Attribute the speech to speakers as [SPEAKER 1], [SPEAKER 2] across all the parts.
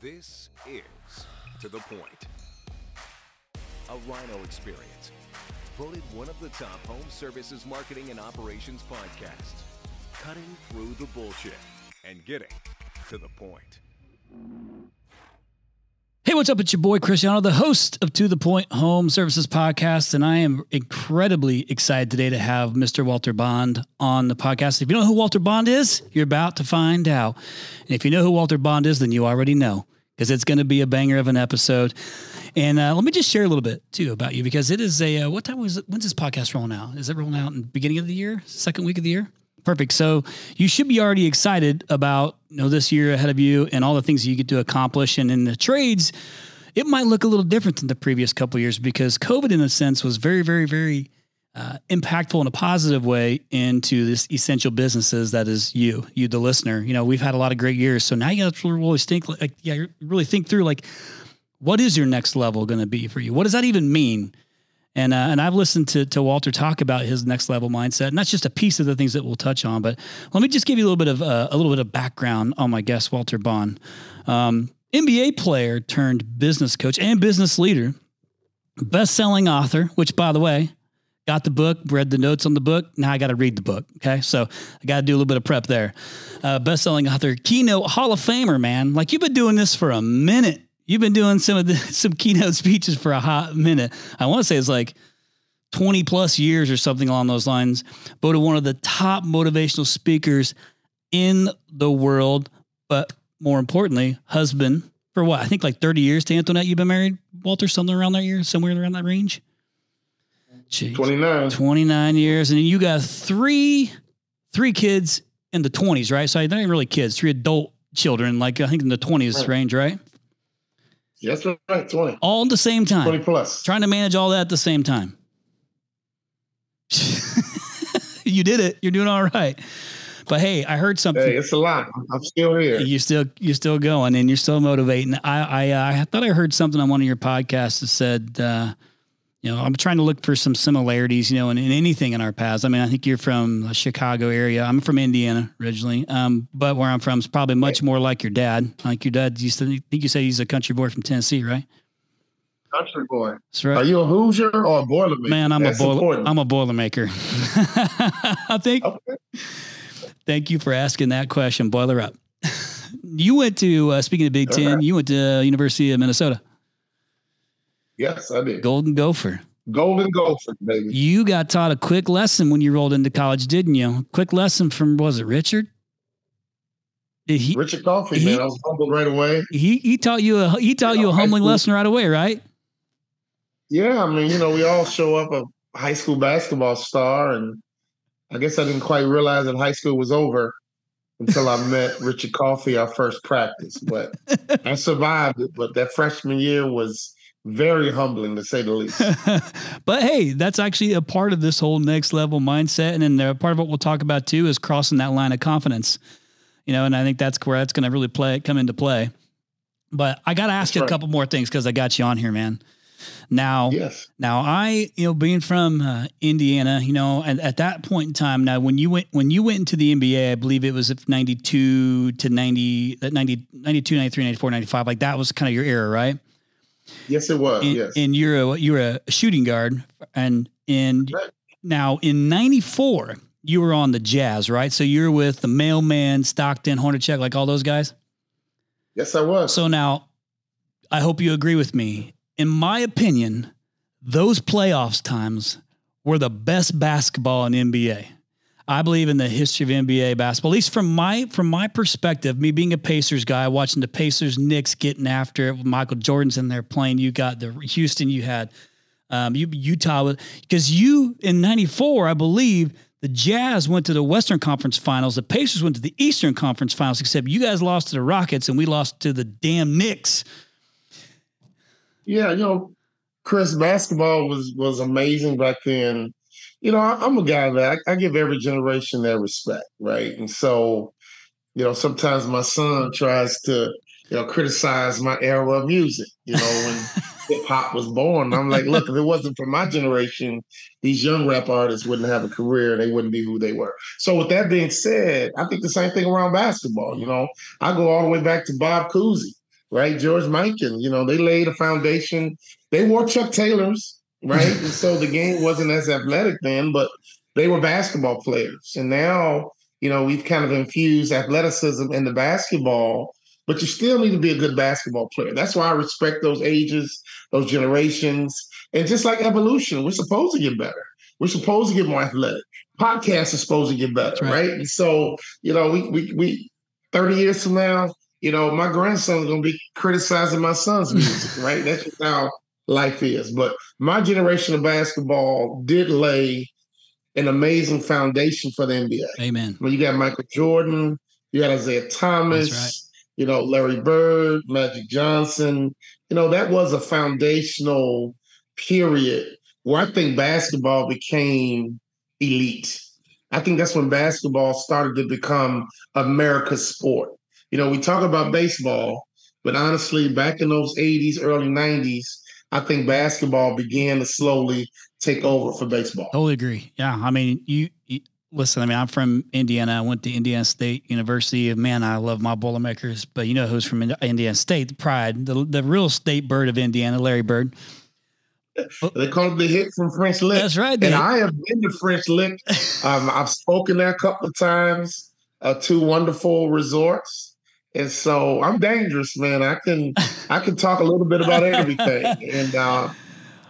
[SPEAKER 1] This is To the Point, a Rhino experience. Voted one of the top home services marketing and operations podcasts. Cutting through the bullshit and getting to the point.
[SPEAKER 2] Hey, what's up? It's your boy Cristiano, the host of To the Point Home Services Podcast, and I am incredibly excited today to have Mr. Walter Bond on the podcast. If you know who Walter Bond is, you're about to find out. And if you know who Walter Bond is, then you already know because it's going to be a banger of an episode. And uh, let me just share a little bit too about you because it is a uh, what time was it? When's this podcast rolling out? Is it rolling out in the beginning of the year, second week of the year? Perfect. So you should be already excited about you know this year ahead of you and all the things you get to accomplish. And in the trades, it might look a little different than the previous couple years because COVID, in a sense, was very, very, very uh, impactful in a positive way into this essential businesses that is you, you the listener. You know, we've had a lot of great years, so now you got to really think like, yeah, really think through like, what is your next level going to be for you? What does that even mean? And, uh, and I've listened to, to Walter talk about his next level mindset, and that's just a piece of the things that we'll touch on. But let me just give you a little bit of uh, a little bit of background on my guest, Walter Bond, um, NBA player turned business coach and business leader, best selling author. Which, by the way, got the book, read the notes on the book. Now I got to read the book. Okay, so I got to do a little bit of prep there. Uh, best selling author, keynote Hall of Famer, man. Like you've been doing this for a minute You've been doing some of the some keynote speeches for a hot minute. I want to say it's like 20 plus years or something along those lines. Voted one of the top motivational speakers in the world, but more importantly, husband for what? I think like 30 years to Antoinette. You've been married, Walter, something around that year, somewhere around that range.
[SPEAKER 3] Jeez. 29.
[SPEAKER 2] 29 years. And you got three three kids in the 20s, right? So they're not really kids, three adult children, like I think in the 20s right. range, right?
[SPEAKER 3] Yes, right. 20.
[SPEAKER 2] All at the same time.
[SPEAKER 3] 20 plus.
[SPEAKER 2] Trying to manage all that at the same time. you did it. You're doing all right. But hey, I heard something.
[SPEAKER 3] Hey, it's a lot. I'm still here.
[SPEAKER 2] You still you're still going and you're still motivating. I I, uh, I thought I heard something on one of your podcasts that said uh, you know, I'm trying to look for some similarities, you know, in, in, anything in our paths. I mean, I think you're from the Chicago area. I'm from Indiana originally, um, but where I'm from is probably much more like your dad. Like your dad used to I think you said he's a country boy from Tennessee, right?
[SPEAKER 3] Country boy. That's right. Are you a Hoosier or a Boilermaker?
[SPEAKER 2] Man, I'm That's a boiler. I'm a Boilermaker. I think. Okay. Thank you for asking that question. Boiler up. you went to uh, speaking of Big Ten. Right. You went to uh, University of Minnesota.
[SPEAKER 3] Yes, I did.
[SPEAKER 2] Golden Gopher.
[SPEAKER 3] Golden Gopher, baby.
[SPEAKER 2] You got taught a quick lesson when you rolled into college, didn't you? Quick lesson from was it Richard?
[SPEAKER 3] Did he, Richard Coffey, man. I was humbled right away.
[SPEAKER 2] He he taught you a he taught you, know, you a humbling lesson right away, right?
[SPEAKER 3] Yeah, I mean, you know, we all show up a high school basketball star, and I guess I didn't quite realize that high school was over until I met Richard Coffey, our first practice. But I survived it. But that freshman year was very humbling to say the least.
[SPEAKER 2] but hey, that's actually a part of this whole next level mindset. And then part of what we'll talk about too is crossing that line of confidence. You know, and I think that's where that's going to really play come into play. But I got to ask that's you right. a couple more things because I got you on here, man. Now,
[SPEAKER 3] yes.
[SPEAKER 2] Now, I, you know, being from uh, Indiana, you know, at, at that point in time, now when you went when you went into the NBA, I believe it was 92 to 90, that 90, 92, 93, 94, 95, like that was kind of your era, right?
[SPEAKER 3] Yes, it was.
[SPEAKER 2] And,
[SPEAKER 3] yes.
[SPEAKER 2] And you're a you're a shooting guard, and and right. now in '94 you were on the Jazz, right? So you're with the Mailman, Stockton, Hornacek, like all those guys.
[SPEAKER 3] Yes, I was.
[SPEAKER 2] So now, I hope you agree with me. In my opinion, those playoffs times were the best basketball in NBA. I believe in the history of NBA basketball, at least from my from my perspective. Me being a Pacers guy, watching the Pacers, Knicks getting after it. Michael Jordan's in there playing. You got the Houston. You had um, Utah because you in '94, I believe. The Jazz went to the Western Conference Finals. The Pacers went to the Eastern Conference Finals, except you guys lost to the Rockets and we lost to the damn Knicks.
[SPEAKER 3] Yeah, you know, Chris, basketball was was amazing back then you know, I, am a guy that I, I, give every generation their respect, right? And so, you know, sometimes my son tries to, you know, criticize my era of music, you know, when hip hop was born. I'm like, look, if it wasn't for my generation, these young rap artists wouldn't have a career. They wouldn't be who they were. So, with that being said, I think the same thing around basketball. You know, I go all the way back to Bob Cousy. right? George Mikan, you know, they laid a foundation. They wore Chuck Taylors, right? and so the game wasn't as athletic then, but they were basketball players. And now, you know, we've kind of infused athleticism into basketball, but you still need to be a good basketball player. That's why I respect those ages, those generations. And just like evolution, we're supposed to get better. We're supposed to get more athletic. Podcasts are supposed to get better, right. right? And so, you know, we we we 30 years from now, you know, my grandson's gonna be criticizing my son's music, right? That's just how life is. But my generation of basketball did lay an amazing foundation for the NBA.
[SPEAKER 2] Amen.
[SPEAKER 3] When you got Michael Jordan, you got Isiah Thomas, right. you know, Larry Bird, Magic Johnson. You know, that was a foundational period where I think basketball became elite. I think that's when basketball started to become America's sport. You know, we talk about baseball, but honestly, back in those 80s, early 90s, I think basketball began to slowly take over for baseball.
[SPEAKER 2] Totally agree. Yeah. I mean, you, you listen, I mean, I'm from Indiana. I went to Indiana State University. Man, I love my Boilermakers, but you know who's from Indiana State? The pride, the, the real state bird of Indiana, Larry Bird.
[SPEAKER 3] They call it the hit from French Lick.
[SPEAKER 2] That's right.
[SPEAKER 3] And I have been to French Lick. Um, I've spoken there a couple of times. Uh, two wonderful resorts, and so I'm dangerous, man. I can I can talk a little bit about everything. And uh,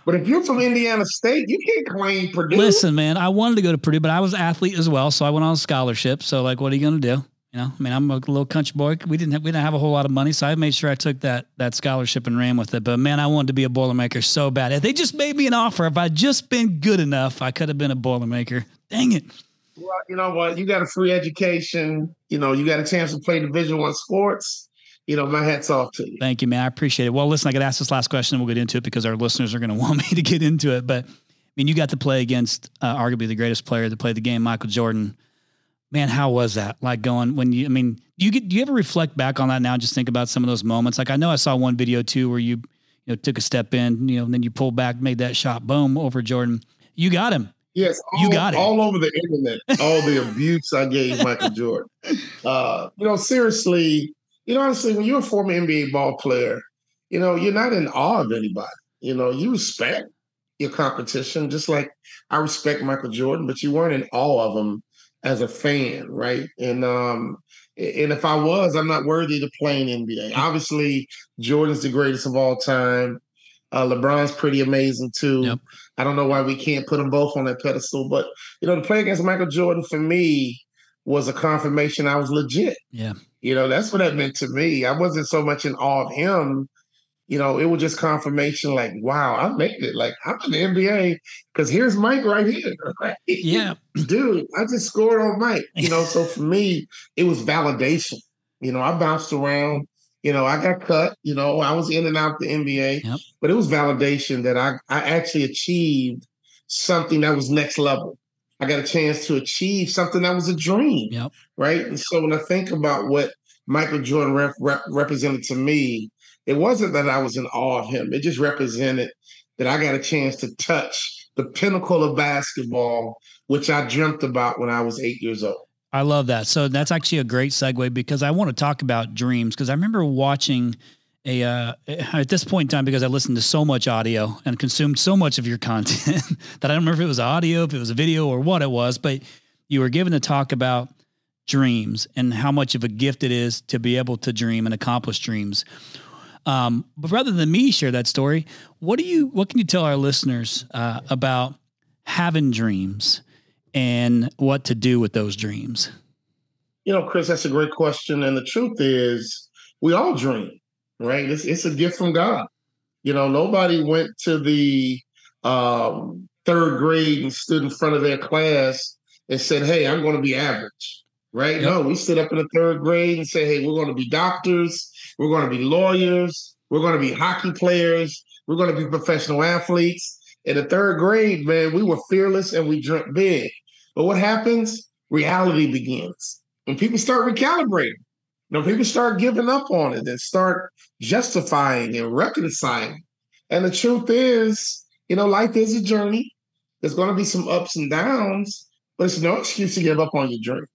[SPEAKER 3] but if you're from Indiana State, you can't claim Purdue.
[SPEAKER 2] Listen, man, I wanted to go to Purdue, but I was an athlete as well, so I went on a scholarship. So, like, what are you going to do? You know, I mean, I'm a little country boy. We didn't have, we didn't have a whole lot of money, so I made sure I took that that scholarship and ran with it. But man, I wanted to be a boilermaker so bad. If they just made me an offer, if I'd just been good enough, I could have been a boilermaker. Dang it!
[SPEAKER 3] Well, you know what? You got a free education. You know, you got a chance to play Division One sports. You know, my hat's off to you.
[SPEAKER 2] Thank you, man. I appreciate it. Well, listen, I got to ask this last question, and we'll get into it because our listeners are going to want me to get into it. But I mean, you got to play against uh, arguably the greatest player to play the game, Michael Jordan man, how was that? Like going when you, I mean, do you get, do you ever reflect back on that now? Just think about some of those moments. Like I know I saw one video too where you, you know, took a step in, you know, and then you pulled back, made that shot, boom, over Jordan. You got him.
[SPEAKER 3] Yes, all, you got it all over the internet. All the abuse I gave Michael Jordan. Uh, you know, seriously, you know, honestly, when you're a former NBA ball player, you know, you're not in awe of anybody. You know, you respect your competition, just like I respect Michael Jordan, but you weren't in awe of him as a fan, right? And um, and if I was, I'm not worthy to play in NBA. Obviously, Jordan's the greatest of all time. Uh, LeBron's pretty amazing too. Yep. I don't know why we can't put them both on that pedestal, but you know, to play against Michael Jordan for me was a confirmation I was legit.
[SPEAKER 2] Yeah.
[SPEAKER 3] You know, that's what that meant to me. I wasn't so much in awe of him you know, it was just confirmation like, wow, I made it. Like, I'm in the NBA because here's Mike right here.
[SPEAKER 2] Yeah.
[SPEAKER 3] Dude, I just scored on Mike. You know, so for me, it was validation. You know, I bounced around. You know, I got cut. You know, I was in and out the NBA, yep. but it was validation that I, I actually achieved something that was next level. I got a chance to achieve something that was a dream.
[SPEAKER 2] Yep.
[SPEAKER 3] Right. And so when I think about what Michael Jordan rep- rep- represented to me, it wasn't that I was in awe of him. It just represented that I got a chance to touch the pinnacle of basketball, which I dreamt about when I was eight years old.
[SPEAKER 2] I love that. So that's actually a great segue because I want to talk about dreams because I remember watching a uh, at this point in time because I listened to so much audio and consumed so much of your content that I don't remember if it was audio, if it was a video, or what it was. But you were given to talk about dreams and how much of a gift it is to be able to dream and accomplish dreams. Um, but rather than me share that story, what do you what can you tell our listeners uh, about having dreams and what to do with those dreams?
[SPEAKER 3] You know, Chris, that's a great question. And the truth is, we all dream, right? It's it's a gift from God. You know, nobody went to the um, third grade and stood in front of their class and said, "Hey, I'm going to be average." Right? Yep. No, we stood up in the third grade and said, "Hey, we're going to be doctors." We're going to be lawyers. We're going to be hockey players. We're going to be professional athletes. In the third grade, man, we were fearless and we dreamt big. But what happens? Reality begins. When people start recalibrating, you know, people start giving up on it and start justifying and reconciling. And the truth is, you know, life is a journey. There's going to be some ups and downs, but it's no excuse to give up on your dream.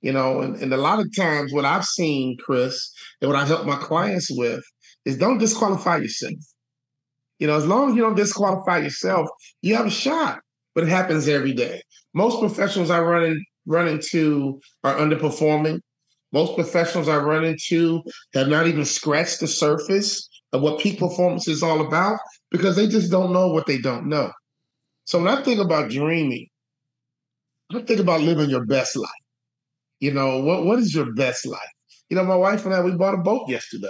[SPEAKER 3] You know, and, and a lot of times what I've seen, Chris, and what I help my clients with is don't disqualify yourself. You know, as long as you don't disqualify yourself, you have a shot. But it happens every day. Most professionals I run in, run into are underperforming. Most professionals I run into have not even scratched the surface of what peak performance is all about because they just don't know what they don't know. So when I think about dreaming, I think about living your best life. You know, what what is your best life? You know, my wife and I, we bought a boat yesterday.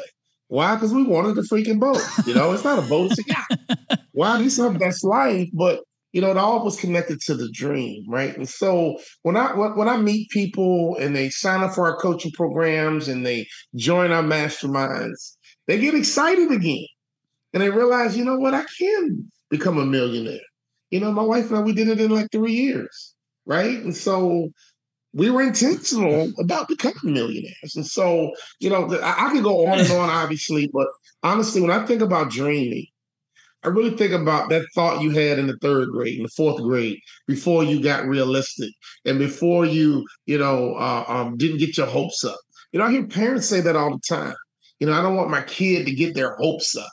[SPEAKER 3] Why? Because we wanted the freaking boat. You know, it's not a boat, it's a yacht. Why? This is our best life, but you know, it all was connected to the dream, right? And so when I when I meet people and they sign up for our coaching programs and they join our masterminds, they get excited again, and they realize, you know what, I can become a millionaire. You know, my wife and I, we did it in like three years, right? And so we were intentional about becoming millionaires. And so, you know, I, I could go on and on, obviously, but honestly, when I think about dreaming, I really think about that thought you had in the third grade, in the fourth grade, before you got realistic, and before you, you know, uh, um, didn't get your hopes up. You know, I hear parents say that all the time. You know, I don't want my kid to get their hopes up.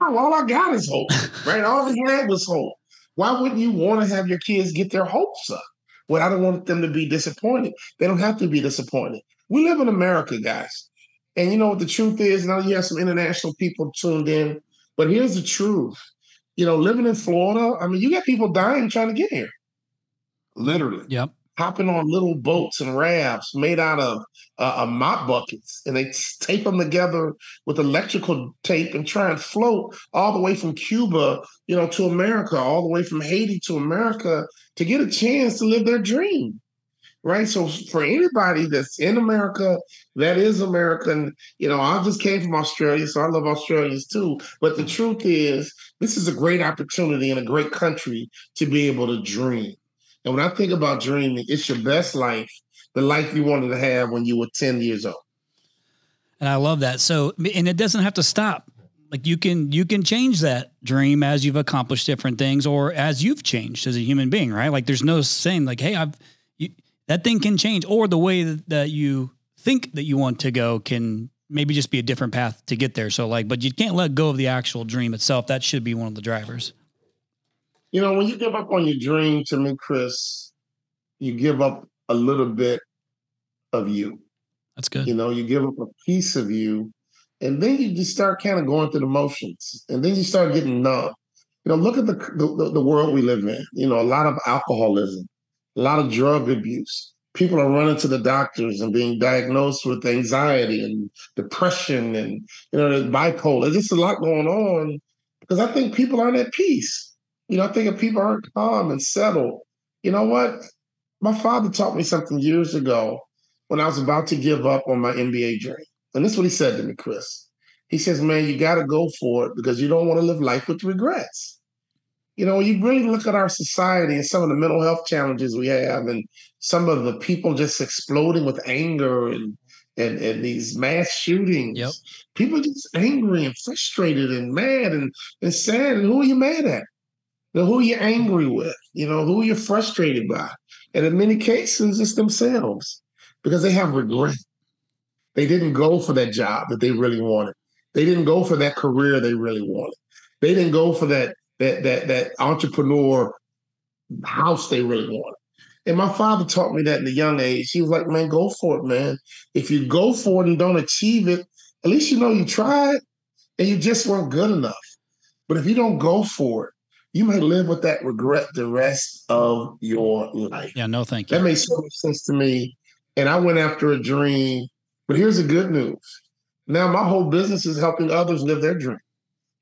[SPEAKER 3] Oh, all I got is hope, right? All he had was hope. Why wouldn't you want to have your kids get their hopes up? Well, I don't want them to be disappointed. They don't have to be disappointed. We live in America, guys. And you know what the truth is? Now you have some international people tuned in, but here's the truth. You know, living in Florida, I mean, you got people dying trying to get here. Literally.
[SPEAKER 2] Yep
[SPEAKER 3] hopping on little boats and rafts made out of uh, uh, mop buckets, and they tape them together with electrical tape and try and float all the way from Cuba, you know, to America, all the way from Haiti to America to get a chance to live their dream. Right. So for anybody that's in America, that is American, you know, I just came from Australia, so I love Australians too. But the truth is, this is a great opportunity in a great country to be able to dream and when I think about dreaming, it's your best life, the life you wanted to have when you were 10 years old.
[SPEAKER 2] And I love that. So, and it doesn't have to stop. Like you can you can change that dream as you've accomplished different things or as you've changed as a human being, right? Like there's no saying like, hey, I've you, that thing can change, or the way that you think that you want to go can maybe just be a different path to get there. So like, but you can't let go of the actual dream itself. That should be one of the drivers.
[SPEAKER 3] You know, when you give up on your dream, to me, Chris, you give up a little bit of you.
[SPEAKER 2] That's good.
[SPEAKER 3] You know, you give up a piece of you, and then you just start kind of going through the motions, and then you start getting numb. You know, look at the, the the world we live in. You know, a lot of alcoholism, a lot of drug abuse. People are running to the doctors and being diagnosed with anxiety and depression and you know bipolar. There's just a lot going on because I think people aren't at peace. You know, I think if people aren't calm and settled, you know what? My father taught me something years ago when I was about to give up on my NBA dream. And this is what he said to me, Chris. He says, Man, you got to go for it because you don't want to live life with regrets. You know, you really look at our society and some of the mental health challenges we have, and some of the people just exploding with anger and and, and these mass shootings.
[SPEAKER 2] Yep.
[SPEAKER 3] People just angry and frustrated and mad and, and sad. And who are you mad at? know, who are you're angry with, you know, who are you're frustrated by. And in many cases, it's themselves because they have regret. They didn't go for that job that they really wanted. They didn't go for that career they really wanted. They didn't go for that that that that entrepreneur house they really wanted. And my father taught me that in a young age. He was like, man, go for it, man. If you go for it and don't achieve it, at least you know you tried and you just weren't good enough. But if you don't go for it, you may live with that regret the rest of your life.
[SPEAKER 2] Yeah, no, thank you.
[SPEAKER 3] That makes so much sense to me. And I went after a dream. But here's the good news. Now my whole business is helping others live their dream.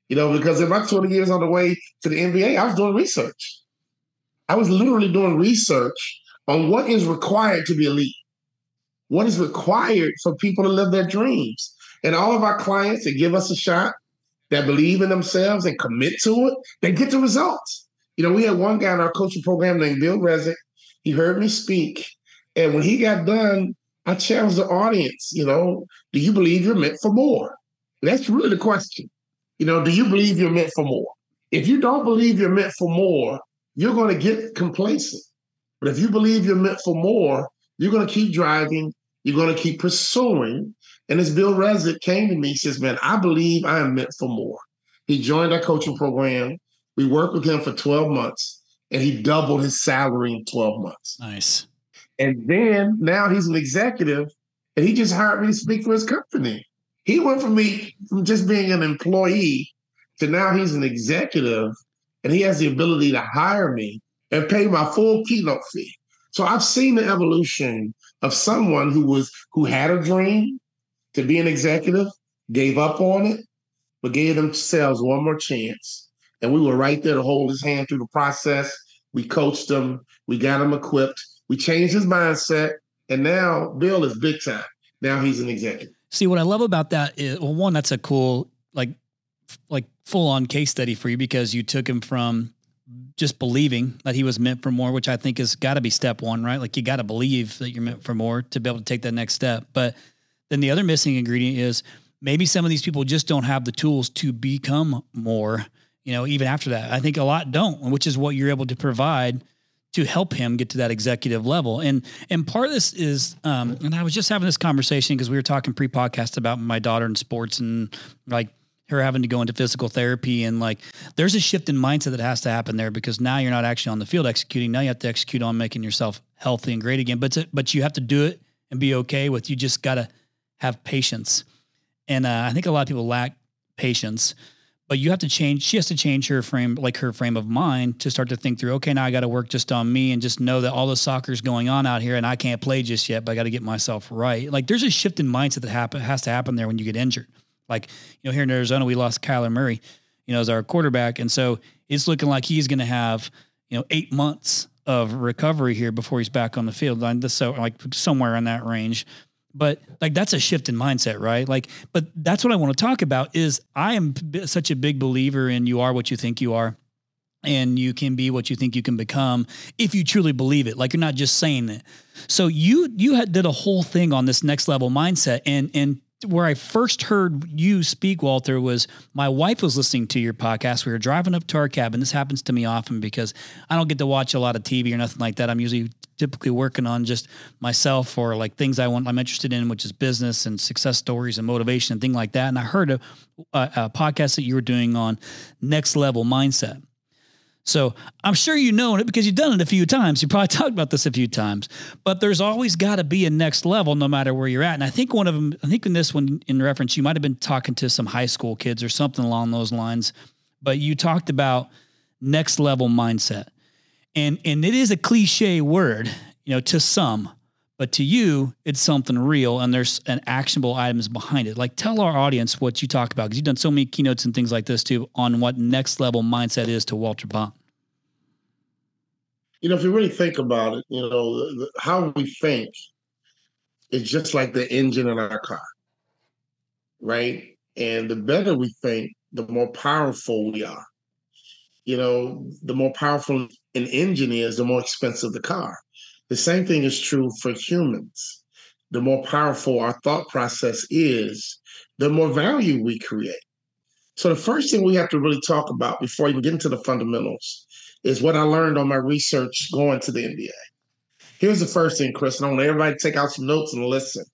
[SPEAKER 3] You know, because in my 20 years on the way to the NBA, I was doing research. I was literally doing research on what is required to be elite. What is required for people to live their dreams. And all of our clients that give us a shot, that believe in themselves and commit to it, they get the results. You know, we had one guy in our coaching program named Bill Rezick. He heard me speak. And when he got done, I challenge the audience, you know, do you believe you're meant for more? That's really the question. You know, do you believe you're meant for more? If you don't believe you're meant for more, you're going to get complacent. But if you believe you're meant for more, you're going to keep driving, you're going to keep pursuing, And this Bill Resnick came to me, he says, Man, I believe I am meant for more. He joined our coaching program. We worked with him for 12 months and he doubled his salary in 12 months.
[SPEAKER 2] Nice.
[SPEAKER 3] And then now he's an executive and he just hired me to speak for his company. He went from me from just being an employee to now he's an executive and he has the ability to hire me and pay my full keynote fee. So I've seen the evolution of someone who was who had a dream to be an executive, gave up on it, but gave themselves one more chance. And we were right there to hold his hand through the process. We coached him, we got him equipped, we changed his mindset, and now Bill is big time. Now he's an executive.
[SPEAKER 2] See what I love about that is well, one, that's a cool like like full on case study for you because you took him from just believing that he was meant for more, which I think has got to be step one, right? Like you got to believe that you're meant for more to be able to take that next step. But then the other missing ingredient is maybe some of these people just don't have the tools to become more, you know, even after that. I think a lot don't, which is what you're able to provide to help him get to that executive level. And and part of this is, um, and I was just having this conversation because we were talking pre-podcast about my daughter in sports and like her having to go into physical therapy and like there's a shift in mindset that has to happen there because now you're not actually on the field executing. Now you have to execute on making yourself healthy and great again. But to, but you have to do it and be okay with. You just got to have patience. And uh, I think a lot of people lack patience. But you have to change. She has to change her frame, like her frame of mind, to start to think through. Okay, now I got to work just on me and just know that all the soccer's going on out here, and I can't play just yet. But I got to get myself right. Like there's a shift in mindset that happen has to happen there when you get injured. Like, you know, here in Arizona, we lost Kyler Murray, you know, as our quarterback. And so it's looking like he's going to have, you know, eight months of recovery here before he's back on the field. So like somewhere in that range. But like that's a shift in mindset, right? Like, but that's what I want to talk about is I am such a big believer in you are what you think you are and you can be what you think you can become if you truly believe it like you're not just saying it so you you had, did a whole thing on this next level mindset and and where I first heard you speak, Walter, was my wife was listening to your podcast. We were driving up to our cabin. This happens to me often because I don't get to watch a lot of TV or nothing like that. I'm usually typically working on just myself or like things I want, I'm interested in, which is business and success stories and motivation and things like that. And I heard a, a, a podcast that you were doing on next level mindset. So I'm sure you know it because you've done it a few times. You probably talked about this a few times, but there's always got to be a next level no matter where you're at. And I think one of them, I think in this one in reference, you might have been talking to some high school kids or something along those lines, but you talked about next level mindset. And, and it is a cliche word, you know, to some, but to you, it's something real and there's an actionable items behind it. Like tell our audience what you talk about because you've done so many keynotes and things like this too on what next level mindset is to Walter Bond.
[SPEAKER 3] You know, if you really think about it, you know, the, the, how we think is just like the engine in our car, right? And the better we think, the more powerful we are. You know, the more powerful an engine is, the more expensive the car. The same thing is true for humans. The more powerful our thought process is, the more value we create. So, the first thing we have to really talk about before even get into the fundamentals is what I learned on my research going to the NBA. Here's the first thing, Chris, and I want everybody to take out some notes and listen.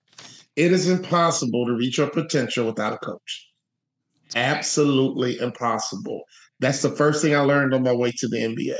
[SPEAKER 3] It is impossible to reach your potential without a coach. Absolutely impossible. That's the first thing I learned on my way to the NBA.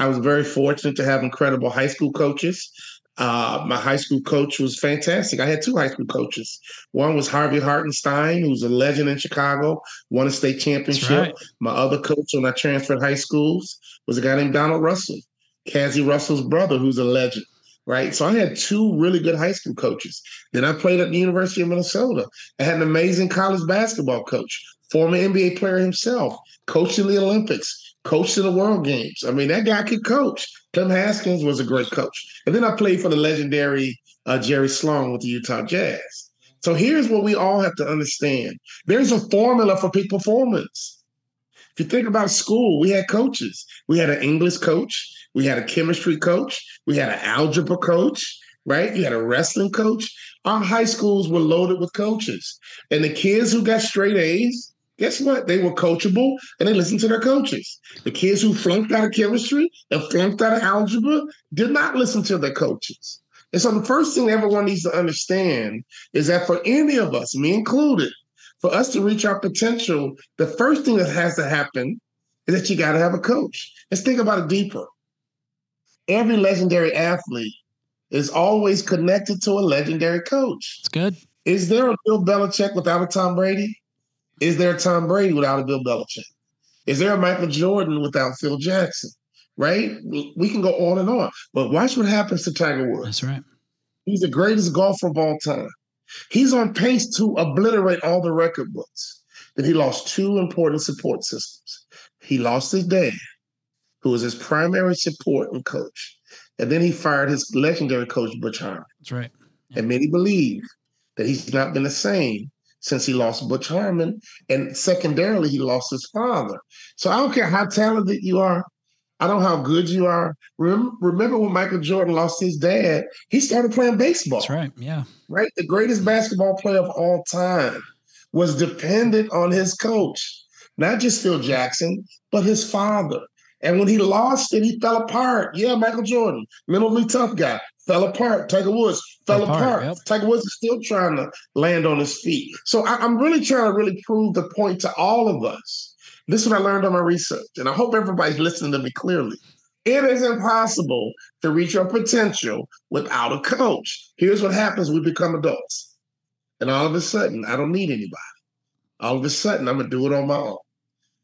[SPEAKER 3] I was very fortunate to have incredible high school coaches. Uh, my high school coach was fantastic. I had two high school coaches. One was Harvey Hartenstein, who's a legend in Chicago, won a state championship. Right. My other coach when I transferred high schools was a guy named Donald Russell, Cazzie Russell's brother, who's a legend. Right. So I had two really good high school coaches. Then I played at the University of Minnesota. I had an amazing college basketball coach, former NBA player himself, coached in the Olympics coached in the World Games. I mean, that guy could coach. Clem Haskins was a great coach. And then I played for the legendary uh, Jerry Sloan with the Utah Jazz. So here's what we all have to understand there's a formula for peak performance. If you think about school, we had coaches. We had an English coach, we had a chemistry coach, we had an algebra coach, right? You had a wrestling coach. Our high schools were loaded with coaches. And the kids who got straight A's, guess what? They were coachable and they listened to their coaches. The kids who flunked out of chemistry and flunked out of algebra did not listen to their coaches. And so the first thing everyone needs to understand is that for any of us, me included, for us to reach our potential, the first thing that has to happen is that you got to have a coach. Let's think about it deeper. Every legendary athlete is always connected to a legendary coach.
[SPEAKER 2] It's good.
[SPEAKER 3] Is there a Bill Belichick without a Tom Brady? Is there a Tom Brady without a Bill Belichick? Is there a Michael Jordan without Phil Jackson? Right? We can go on and on. But watch what happens to Tiger Woods.
[SPEAKER 2] That's right.
[SPEAKER 3] He's the greatest golfer of all time. He's on pace to obliterate all the record books. Then he lost two important support systems. He lost his dad, who was his primary support and coach. And then he fired his legendary coach, Butch Harmon.
[SPEAKER 2] That's right.
[SPEAKER 3] And many believe that he's not been the same since he lost Butch Harmon. And secondarily, he lost his father. So I don't care how talented you are. I don't know how good you are. Remember, remember when Michael Jordan lost his dad? He started playing baseball.
[SPEAKER 2] That's right. Yeah.
[SPEAKER 3] Right? The greatest basketball player of all time was dependent on his coach, not just Phil Jackson, but his father. And when he lost it, he fell apart. Yeah, Michael Jordan, mentally tough guy, fell apart. Tiger Woods fell, apart. apart. Yep. Tiger Woods is still trying to land on his feet. So I, I'm really trying to really prove the point to all of us. This is what I learned on my research, and I hope everybody's listening to me clearly. It is impossible to reach your potential without a coach. Here's what happens: we become adults, and all of a sudden, I don't need anybody. All of a sudden, I'm gonna do it on my own.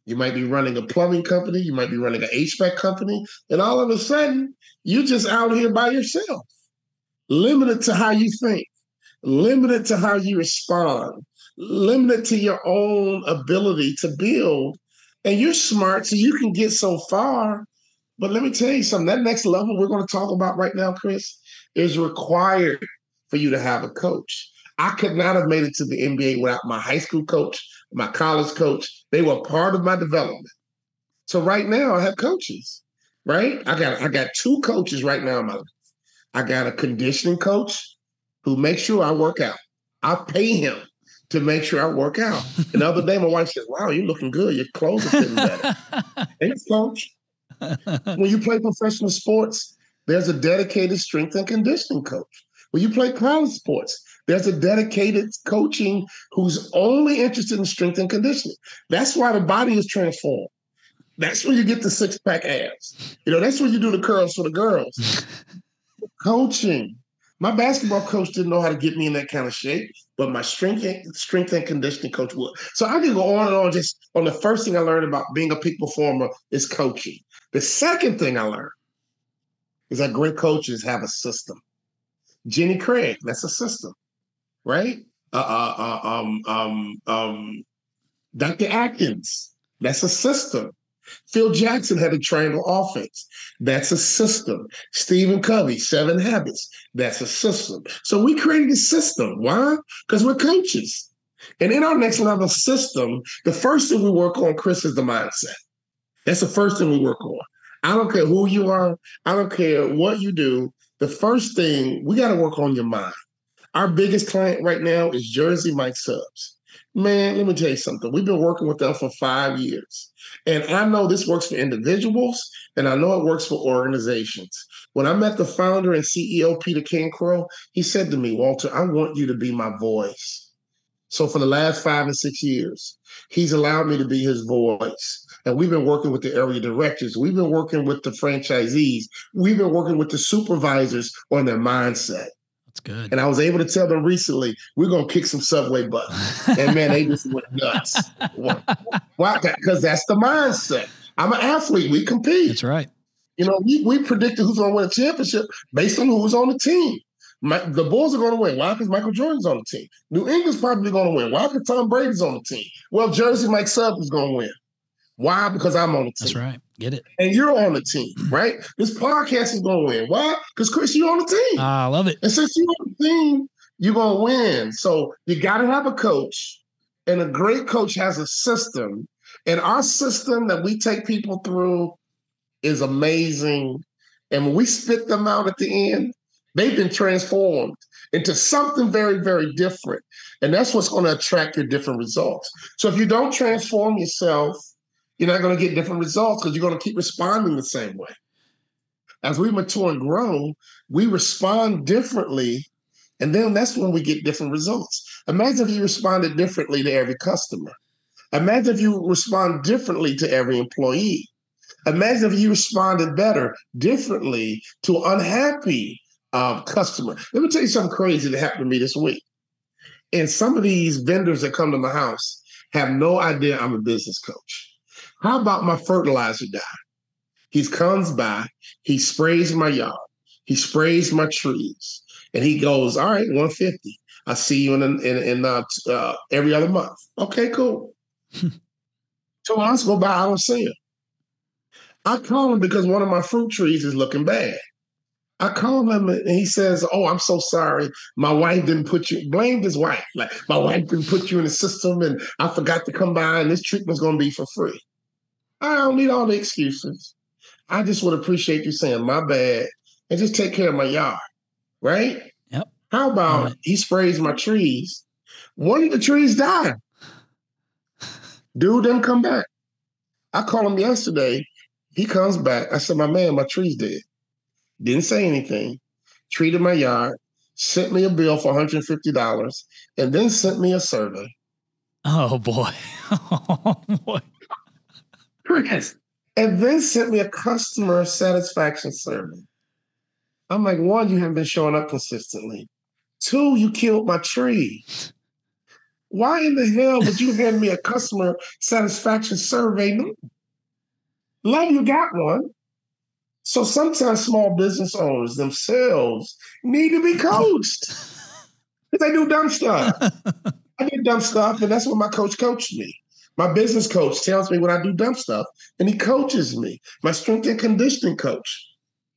[SPEAKER 3] You might be running a plumbing company, you might be running an HVAC company, and all of a sudden, you're just out here by yourself, limited to how you think, limited to how you respond, limited to your own ability to build. And you're smart, so you can get so far. But let me tell you something that next level we're going to talk about right now, Chris, is required for you to have a coach. I could not have made it to the NBA without my high school coach, my college coach. They were part of my development. So right now I have coaches, right? I got I got two coaches right now in my life. I got a conditioning coach who makes sure I work out. I pay him to make sure I work out. And the other day my wife said, Wow, you're looking good. Your clothes are fitting better. Thanks, coach. when you play professional sports, there's a dedicated strength and conditioning coach. When you play college sports, there's a dedicated coaching who's only interested in strength and conditioning. That's why the body is transformed. That's when you get the six pack abs. You know, that's when you do the curls for the girls. coaching. My basketball coach didn't know how to get me in that kind of shape, but my strength and, strength and conditioning coach would. So I can go on and on. Just on the first thing I learned about being a peak performer is coaching. The second thing I learned is that great coaches have a system. Jenny Craig, that's a system right? Uh, uh, uh, um, um, um, Dr. Atkins, that's a system. Phil Jackson had a triangle offense. That's a system. Stephen Covey, Seven Habits. That's a system. So we created a system. Why? Because we're coaches. And in our next level system, the first thing we work on, Chris, is the mindset. That's the first thing we work on. I don't care who you are. I don't care what you do. The first thing we got to work on your mind. Our biggest client right now is Jersey Mike Subs. Man, let me tell you something. We've been working with them for five years. And I know this works for individuals, and I know it works for organizations. When I met the founder and CEO, Peter Cancro, he said to me, Walter, I want you to be my voice. So for the last five and six years, he's allowed me to be his voice. And we've been working with the area directors. We've been working with the franchisees. We've been working with the supervisors on their mindset.
[SPEAKER 2] Good.
[SPEAKER 3] And I was able to tell them recently, we're gonna kick some subway butt. and man, they just went nuts. Why? Because that's the mindset. I'm an athlete. We compete.
[SPEAKER 2] That's right.
[SPEAKER 3] You know, we, we predicted who's gonna win a championship based on who was on the team. My, the Bulls are going to win. Why? Because Michael Jordan's on the team. New England's probably going to win. Why? Because Tom Brady's on the team. Well, Jersey Mike Sub is going to win. Why? Because I'm on the team.
[SPEAKER 2] That's right. Get it.
[SPEAKER 3] And you're on the team, right? This podcast is going to win. Why? Because Chris, you're on the team.
[SPEAKER 2] Ah, I love it.
[SPEAKER 3] And since you're on the team, you're going to win. So you got to have a coach, and a great coach has a system. And our system that we take people through is amazing. And when we spit them out at the end, they've been transformed into something very, very different. And that's what's going to attract your different results. So if you don't transform yourself, you're not going to get different results because you're going to keep responding the same way. as we mature and grow, we respond differently. And then that's when we get different results. Imagine if you responded differently to every customer. Imagine if you respond differently to every employee. Imagine if you responded better, differently to unhappy uh, customer. Let me tell you something crazy that happened to me this week. And some of these vendors that come to my house have no idea I'm a business coach. How about my fertilizer guy? He comes by, he sprays my yard, he sprays my trees, and he goes, "All right, 150. I see you in in, in uh, uh, every other month." Okay, cool. Two months go by, I don't see him. I call him because one of my fruit trees is looking bad. I call him and he says, "Oh, I'm so sorry. My wife didn't put you. Blamed his wife. Like my wife didn't put you in the system, and I forgot to come by. And this treatment's going to be for free. I don't need all the excuses. I just would appreciate you saying my bad and just take care of my yard, right?
[SPEAKER 2] Yep.
[SPEAKER 3] How about right. he sprays my trees? One of the trees died. Dude didn't come back. I called him yesterday. He comes back. I said, my man, my tree's dead. Didn't say anything. Treated my yard, sent me a bill for $150, and then sent me a survey.
[SPEAKER 2] Oh boy. Oh boy.
[SPEAKER 3] And then sent me a customer satisfaction survey. I'm like, one, you haven't been showing up consistently. Two, you killed my tree. Why in the hell would you hand me a customer satisfaction survey? No. Love you got one. So sometimes small business owners themselves need to be coached. Because they do dumb stuff. I do dumb stuff, and that's what my coach coached me. My business coach tells me when I do dumb stuff, and he coaches me. My strength and conditioning coach,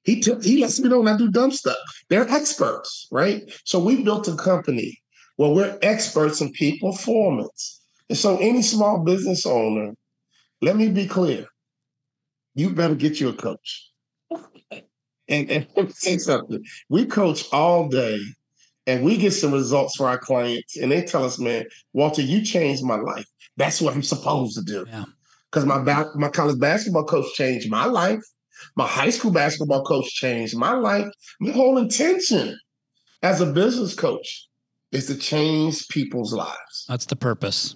[SPEAKER 3] he t- he lets me know when I do dumb stuff. They're experts, right? So we built a company where we're experts in people performance. And so any small business owner, let me be clear, you better get you a coach. and, and say something. We coach all day and we get some results for our clients, and they tell us, man, Walter, you changed my life. That's what I'm supposed to do. Because my ba- my college basketball coach changed my life. My high school basketball coach changed my life. My whole intention as a business coach is to change people's lives.
[SPEAKER 2] That's the purpose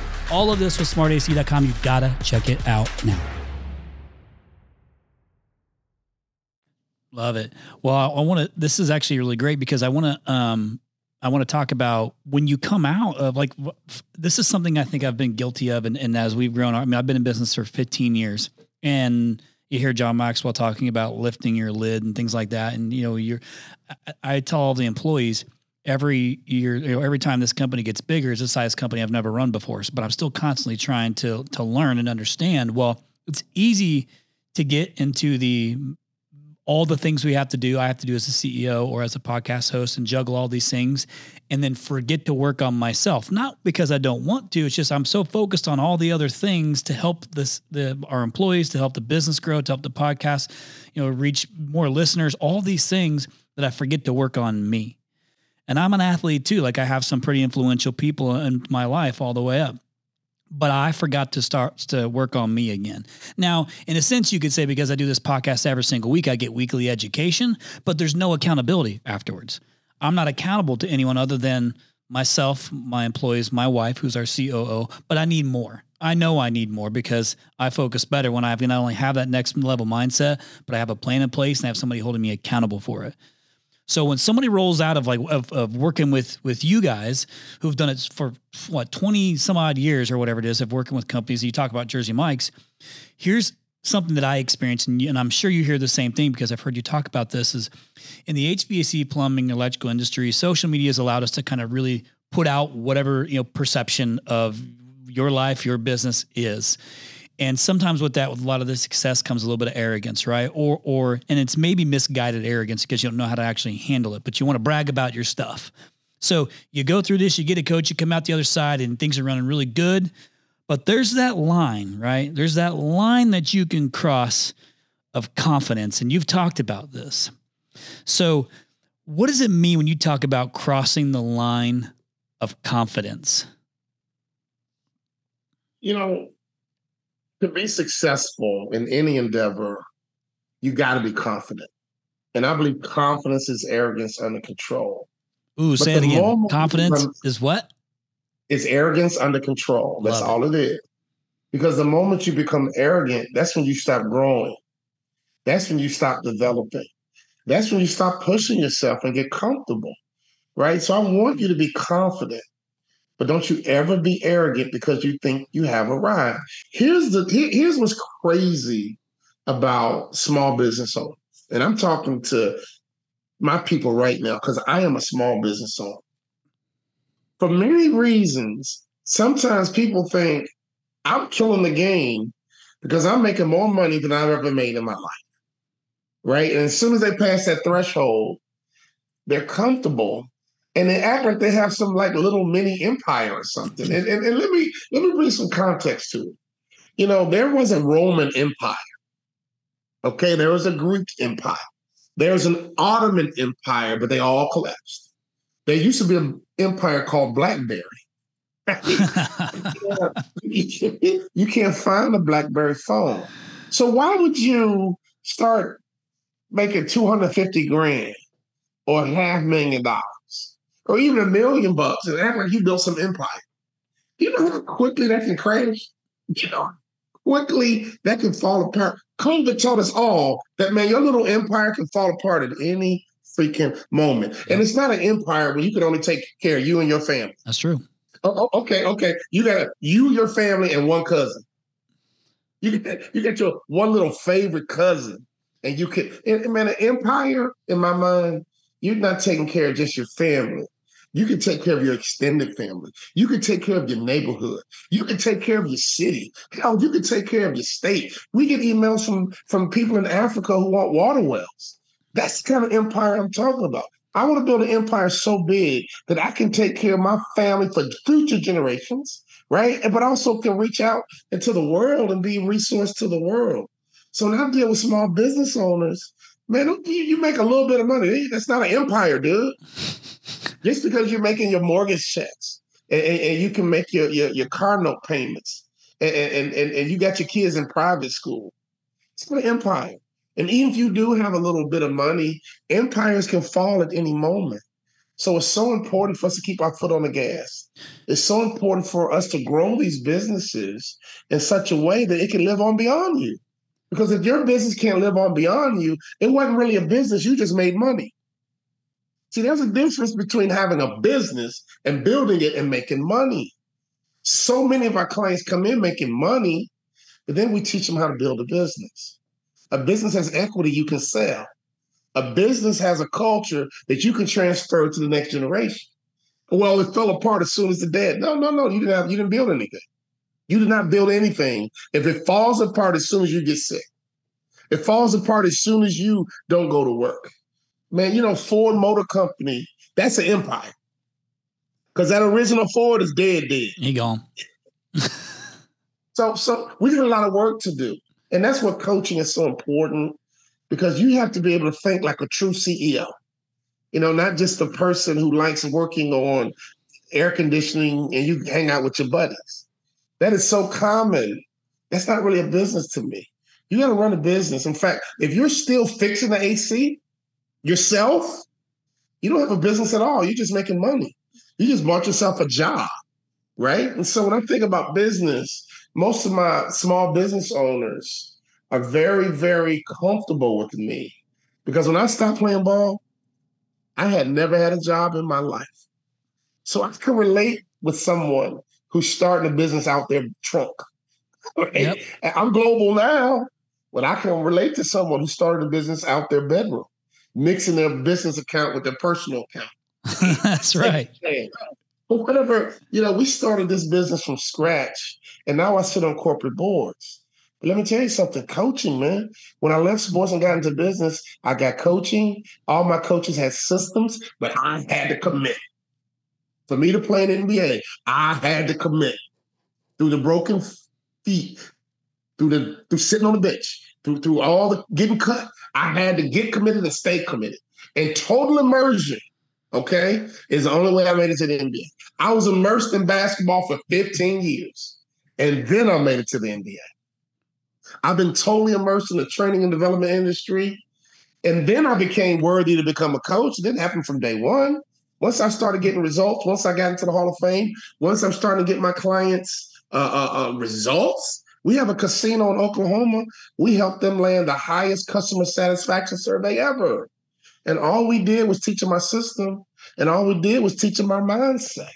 [SPEAKER 2] all of this with smartac.com. You gotta check it out now. Love it. Well, I, want to. This is actually really great because I want to. Um, I want to talk about when you come out of like this is something I think I've been guilty of, and, and as we've grown, I mean, I've been in business for 15 years, and you hear John Maxwell talking about lifting your lid and things like that, and you know, you're. I, I tell all the employees every year, you know, every time this company gets bigger, it's a size company I've never run before. But I'm still constantly trying to to learn and understand. Well, it's easy to get into the all the things we have to do. I have to do as a CEO or as a podcast host and juggle all these things, and then forget to work on myself. Not because I don't want to. It's just I'm so focused on all the other things to help this the our employees, to help the business grow, to help the podcast, you know, reach more listeners. All these things that I forget to work on me. And I'm an athlete too. Like I have some pretty influential people in my life all the way up. But I forgot to start to work on me again. Now, in a sense, you could say because I do this podcast every single week, I get weekly education, but there's no accountability afterwards. I'm not accountable to anyone other than myself, my employees, my wife, who's our COO, but I need more. I know I need more because I focus better when I not only have that next level mindset, but I have a plan in place and I have somebody holding me accountable for it. So when somebody rolls out of like of, of working with with you guys who've done it for what 20 some odd years or whatever it is of working with companies, you talk about Jersey Mike's. Here's something that I experienced, and, and I'm sure you hear the same thing because I've heard you talk about this. Is in the HVAC, plumbing, electrical industry, social media has allowed us to kind of really put out whatever you know perception of your life, your business is And sometimes with that, with a lot of the success comes a little bit of arrogance, right? Or, or, and it's maybe misguided arrogance because you don't know how to actually handle it, but you want to brag about your stuff. So you go through this, you get a coach, you come out the other side, and things are running really good. But there's that line, right? There's that line that you can cross of confidence. And you've talked about this. So, what does it mean when you talk about crossing the line of confidence?
[SPEAKER 3] You know, to be successful in any endeavor, you got to be confident. And I believe confidence is arrogance under control.
[SPEAKER 2] Ooh, but say it again. Confidence is what?
[SPEAKER 3] It's arrogance under control. That's Love all it. it is. Because the moment you become arrogant, that's when you stop growing. That's when you stop developing. That's when you stop pushing yourself and get comfortable. Right. So I want you to be confident. But don't you ever be arrogant because you think you have arrived. Here's the here, here's what's crazy about small business owners. And I'm talking to my people right now because I am a small business owner. For many reasons, sometimes people think I'm killing the game because I'm making more money than I've ever made in my life. Right. And as soon as they pass that threshold, they're comfortable and act like they have some like little mini empire or something. And, and, and let me let me bring some context to it. You know, there was a Roman Empire. Okay, there was a Greek Empire. There was an Ottoman Empire, but they all collapsed. There used to be an empire called BlackBerry. you can't find a BlackBerry phone. So why would you start making 250 grand or half million dollars? Or even a million bucks and act like you built some empire. You know how quickly that can crash? You know, quickly that can fall apart. COVID taught us all that, man, your little empire can fall apart at any freaking moment. And it's not an empire where you can only take care of you and your family.
[SPEAKER 2] That's true.
[SPEAKER 3] Oh, oh okay, okay. You got you, your family, and one cousin. You get you get your one little favorite cousin, and you can. And, man, an empire in my mind, you're not taking care of just your family. You can take care of your extended family. You can take care of your neighborhood. You can take care of your city. Hell, you can take care of your state. We get emails from, from people in Africa who want water wells. That's the kind of empire I'm talking about. I want to build an empire so big that I can take care of my family for future generations, right? But also can reach out into the world and be a resource to the world. So when I deal with small business owners, man, you, you make a little bit of money. That's not an empire, dude. Just because you're making your mortgage checks and, and, and you can make your, your, your car note payments and, and, and, and you got your kids in private school, it's not an empire. And even if you do have a little bit of money, empires can fall at any moment. So it's so important for us to keep our foot on the gas. It's so important for us to grow these businesses in such a way that it can live on beyond you. Because if your business can't live on beyond you, it wasn't really a business. You just made money. See, there's a difference between having a business and building it and making money. So many of our clients come in making money, but then we teach them how to build a business. A business has equity you can sell. A business has a culture that you can transfer to the next generation. Well, it fell apart as soon as the dad. No, no, no. You didn't have, you didn't build anything. You do not build anything. If it falls apart as soon as you get sick, it falls apart as soon as you don't go to work. Man, you know, Ford Motor Company, that's an empire. Because that original Ford is dead, dead.
[SPEAKER 2] He gone.
[SPEAKER 3] so, so we got a lot of work to do. And that's what coaching is so important because you have to be able to think like a true CEO. You know, not just the person who likes working on air conditioning and you hang out with your buddies. That is so common. That's not really a business to me. You got to run a business. In fact, if you're still fixing the AC, yourself, you don't have a business at all. You're just making money. You just bought yourself a job, right? And so when I think about business, most of my small business owners are very, very comfortable with me because when I stopped playing ball, I had never had a job in my life. So I can relate with someone who's starting a business out their trunk. Right? Yep. I'm global now, but I can relate to someone who started a business out their bedroom mixing their business account with their personal account.
[SPEAKER 2] That's right.
[SPEAKER 3] But whatever, you know, we started this business from scratch, and now I sit on corporate boards. But let me tell you something coaching, man. When I left sports and got into business, I got coaching. All my coaches had systems, but I had to commit. For me to play in the NBA, I had to commit through the broken feet, through the through sitting on the bench, through through all the getting cut. I had to get committed and stay committed. And total immersion, okay, is the only way I made it to the NBA. I was immersed in basketball for 15 years, and then I made it to the NBA. I've been totally immersed in the training and development industry. And then I became worthy to become a coach. It didn't happen from day one. Once I started getting results, once I got into the Hall of Fame, once I'm starting to get my clients uh, uh, uh, results, we have a casino in Oklahoma. We helped them land the highest customer satisfaction survey ever. And all we did was teach them our system, and all we did was teach them our mindset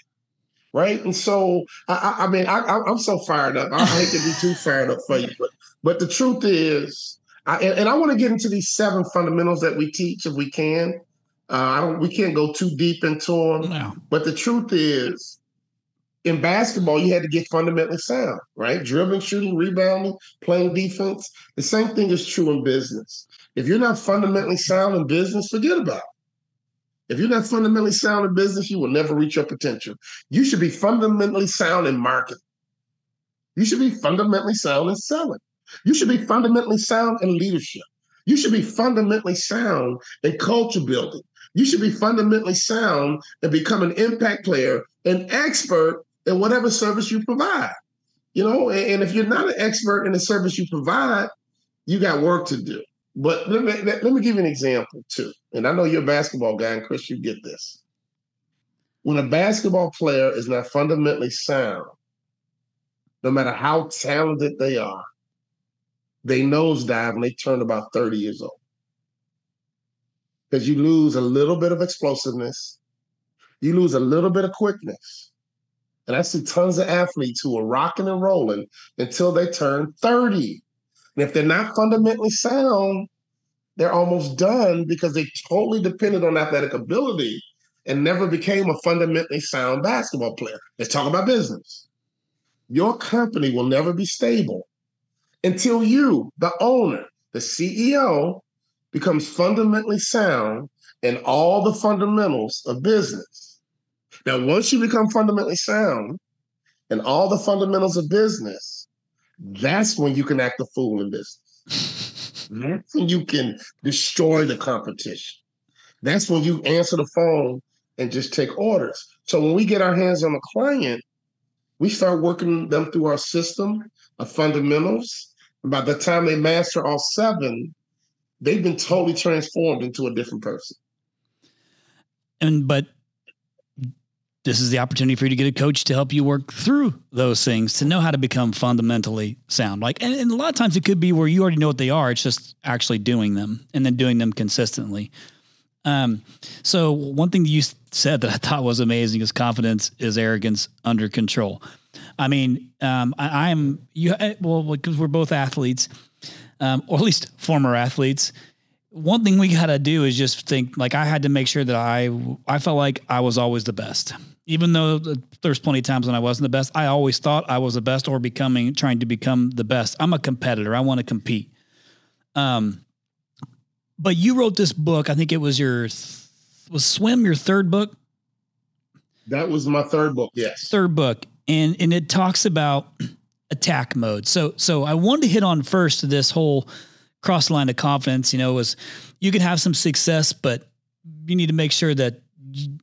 [SPEAKER 3] right? And so, I, I mean, I, am so fired up. I hate to be too fired up for you, but but the truth is, I, and, and, I want to get into these seven fundamentals that we teach if we can. Uh, I don't. We can't go too deep into them. No. But the truth is, in basketball, you had to get fundamentally sound, right? Dribbling, shooting, rebounding, playing defense. The same thing is true in business. If you're not fundamentally sound in business, forget about it. If you're not fundamentally sound in business, you will never reach your potential. You should be fundamentally sound in marketing. You should be fundamentally sound in selling. You should be fundamentally sound in leadership. You should be fundamentally sound in culture building. You should be fundamentally sound and become an impact player, an expert in whatever service you provide. You know, and if you're not an expert in the service you provide, you got work to do. But let me, let me give you an example too. And I know you're a basketball guy, and Chris, you get this. When a basketball player is not fundamentally sound, no matter how talented they are, they nosedive and they turn about 30 years old. Because you lose a little bit of explosiveness, you lose a little bit of quickness. And I see tons of athletes who are rocking and rolling until they turn 30. And if they're not fundamentally sound, they're almost done because they totally depended on athletic ability and never became a fundamentally sound basketball player. Let's talk about business. Your company will never be stable until you, the owner, the CEO, becomes fundamentally sound in all the fundamentals of business. Now, once you become fundamentally sound in all the fundamentals of business, that's when you can act a fool in business. that's when you can destroy the competition. That's when you answer the phone and just take orders. So when we get our hands on a client, we start working them through our system of fundamentals. And By the time they master all seven, they've been totally transformed into a different person.
[SPEAKER 2] And but this is the opportunity for you to get a coach to help you work through those things to know how to become fundamentally sound. Like, and, and, a lot of times it could be where you already know what they are. It's just actually doing them and then doing them consistently. Um, so one thing that you said that I thought was amazing is confidence is arrogance under control. I mean, um, I, am you well because we're both athletes, um, or at least former athletes. One thing we got to do is just think like I had to make sure that I I felt like I was always the best, even though there's plenty of times when I wasn't the best. I always thought I was the best or becoming trying to become the best. I'm a competitor. I want to compete. Um, but you wrote this book. I think it was your was Swim your third book.
[SPEAKER 3] That was my third book. Yes,
[SPEAKER 2] third book, and and it talks about attack mode. So so I wanted to hit on first this whole cross line of confidence. You know, was you can have some success, but you need to make sure that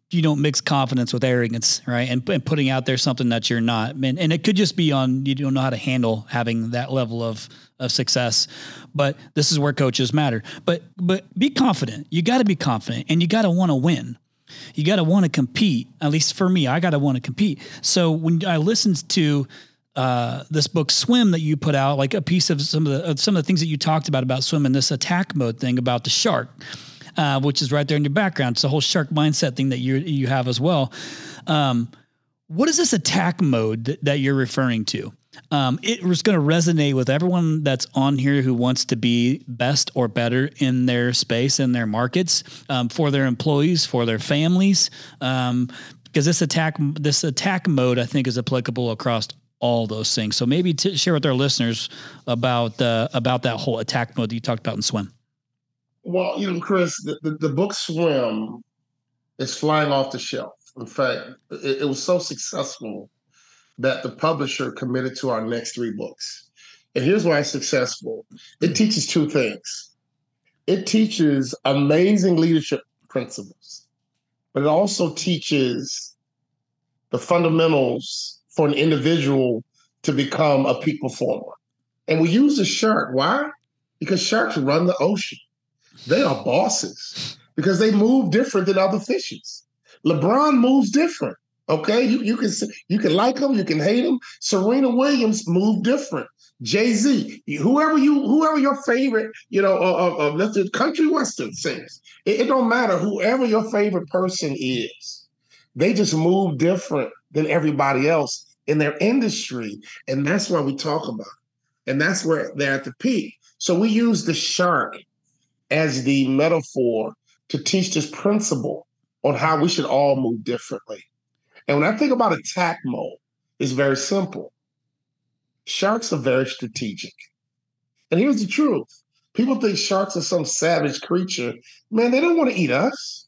[SPEAKER 2] you, don't mix confidence with arrogance, right? And, and putting out there something that you're not. And, and it could just be on you don't know how to handle having that level of of success. But this is where coaches matter. But but be confident. You got to be confident, and you got to want to win. You got to want to compete. At least for me, I got to want to compete. So when I listened to uh, this book swim that you put out like a piece of some of the some of the things that you talked about about swim and this attack mode thing about the shark uh, which is right there in your background. It's the whole shark mindset thing that you you have as well. Um, what is this attack mode that, that you're referring to? Um, it was going to resonate with everyone that's on here who wants to be best or better in their space in their markets um, for their employees for their families. Um, because this attack this attack mode I think is applicable across all those things. So maybe to share with our listeners about uh, about that whole attack mode that you talked about in swim.
[SPEAKER 3] Well, you know, Chris, the, the, the book Swim is flying off the shelf. In fact, it, it, was so successful that the publisher committed to our next three books. And here's why it's successful it teaches two things it teaches amazing leadership principles, but it also teaches the fundamentals for an individual to become a peak performer. And we use the shark. Why? Because sharks run the ocean. They are bosses because they move different than other fishes. LeBron moves different. Okay, you, you can you can like him, you can hate him. Serena Williams move different. Jay Z, whoever you, whoever your favorite, you know, of, of, of the country western sings. It, it don't matter. Whoever your favorite person is, they just move different than everybody else in their industry, and that's why we talk about it. And that's where they're at the peak. So we use the shark as the metaphor to teach this principle on how we should all move differently. And when I think about attack mode, it's very simple. Sharks are very strategic. And here's the truth people think sharks are some savage creature. Man, they don't want to eat us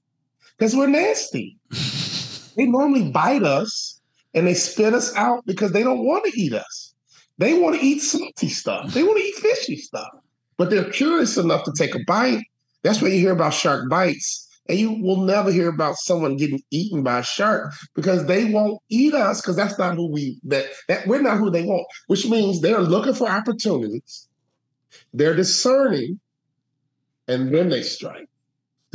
[SPEAKER 3] because we're nasty. they normally bite us and they spit us out because they don't want to eat us. They want to eat salty stuff, they want to eat fishy stuff but they're curious enough to take a bite. That's why you hear about shark bites. And you will never hear about someone getting eaten by a shark because they won't eat us because that's not who we that, that we're not who they want, which means they're looking for opportunities. They're discerning, and then they strike.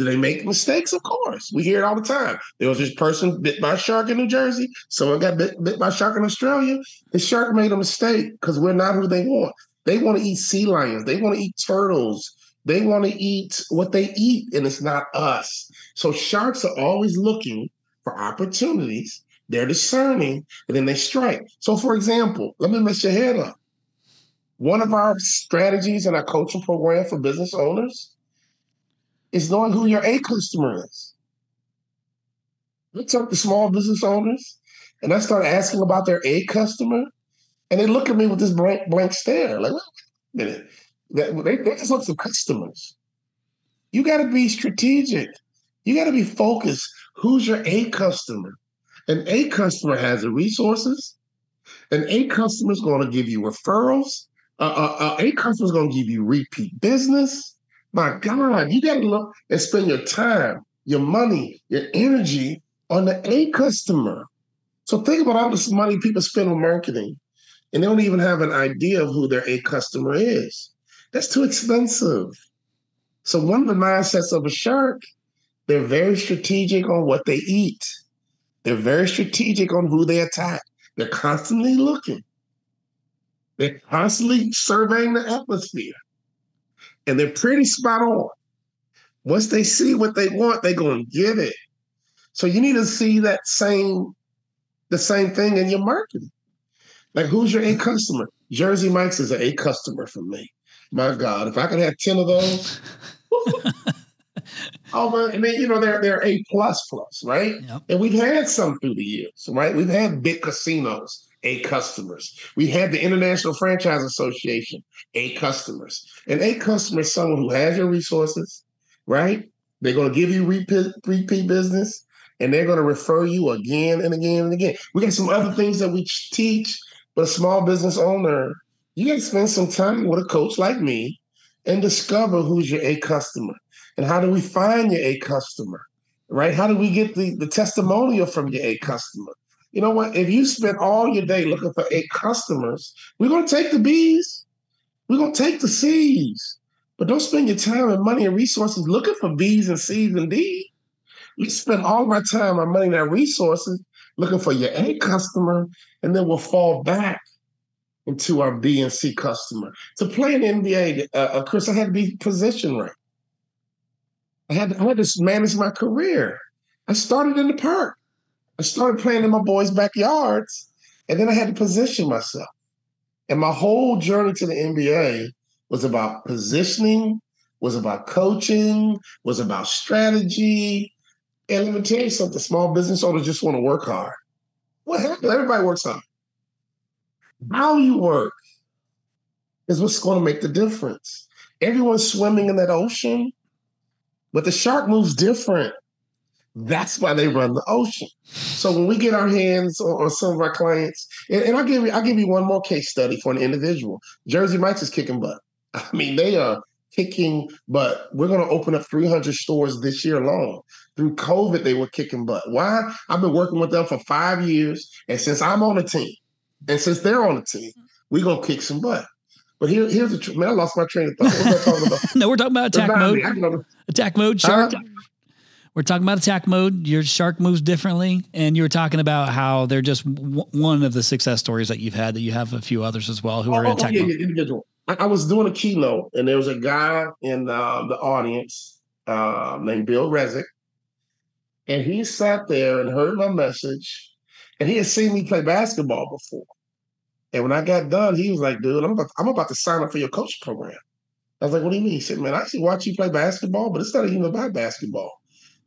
[SPEAKER 3] Do they make mistakes? Of course. We hear it all the time. There was this person bit by a shark in New Jersey. Someone got bit, bit by a shark in Australia. The shark made a mistake because we're not who they want. They want to eat sea lions. They want to eat turtles. They want to eat what they eat, and it's not us. So sharks are always looking for opportunities. They're discerning, and then they strike. So, for example, let me mess your head up. One of our strategies in our coaching program for business owners is knowing who your A customer is. I talk to small business owners and I start asking about their A customer. And they look at me with this blank, blank stare, like, wait a minute. They, they just look for customers. You got to be strategic. You got to be focused. Who's your A customer? An A customer has the resources. An A customer is going to give you referrals. Uh, uh, uh, a customer is going to give you repeat business. My God, you got to look and spend your time, your money, your energy on the A customer. So think about all this money people spend on marketing and they don't even have an idea of who their A customer is. That's too expensive. So one of the mindsets of a shark, they're very strategic on what they eat. They're very strategic on who they attack. They're constantly looking. They're constantly surveying the atmosphere. And they're pretty spot on. Once they see what they want, they're going to get it. So you need to see that same, the same thing in your marketing. Like, who's your A customer? Jersey Mike's is an A customer for me. My God, if I could have 10 of those. oh man, and then you know they're they're A plus plus, right? Yep. And we've had some through the years, right? We've had big casinos, A customers. We had the International Franchise Association, A customers. And A customer is someone who has your resources, right? They're going to give you repeat, repeat business and they're going to refer you again and again and again. We got some other things that we teach but a small business owner, you got to spend some time with a coach like me and discover who's your A customer. And how do we find your A customer? Right? How do we get the, the testimonial from your A customer? You know what? If you spend all your day looking for A customers, we're going to take the B's. We're going to take the C's. But don't spend your time and money and resources looking for B's and C's and D's. We spend all of our time, our money, and our resources looking for your A customer, and then we'll fall back into our B and C customer. To play in NBA, uh, uh, Chris, I had to be positioned right. I had, to, I had to manage my career. I started in the park. I started playing in my boys' backyards, and then I had to position myself. And my whole journey to the NBA was about positioning, was about coaching, was about strategy, and let me tell you something small business owners just want to work hard. What happened? Everybody works hard. How you work is what's going to make the difference. Everyone's swimming in that ocean, but the shark moves different. That's why they run the ocean. So when we get our hands on, on some of our clients, and, and, I'll give you, I'll give you one more case study for an individual. Jersey Mike's is kicking butt. I mean, they are kicking butt. We're going to open up 300 stores this year alone. Through COVID, they were kicking butt. Why? I've been working with them for five years, and since I'm on the team, and since they're on the team, we're gonna kick some butt. But here, here's the truth. Man, I lost my train of thought. What was I talking about?
[SPEAKER 2] no, we're talking about attack mode. Attack mode, shark. We're talking about attack mode. Your shark moves differently, and you were talking about how they're just w- one of the success stories that you've had. That you have a few others as well who oh, are in oh, attack yeah, mode. Yeah, individual.
[SPEAKER 3] I, I, was doing a keynote, and there was a guy in uh, the audience uh, named Bill Rezick, and he sat there and heard my message, and he had seen me play basketball before. And when I got done, he was like, dude, I'm about, to, I'm about to sign up for your coach program. I was like, what do you mean? He said, man, I actually watch you play basketball, but it's not even about basketball.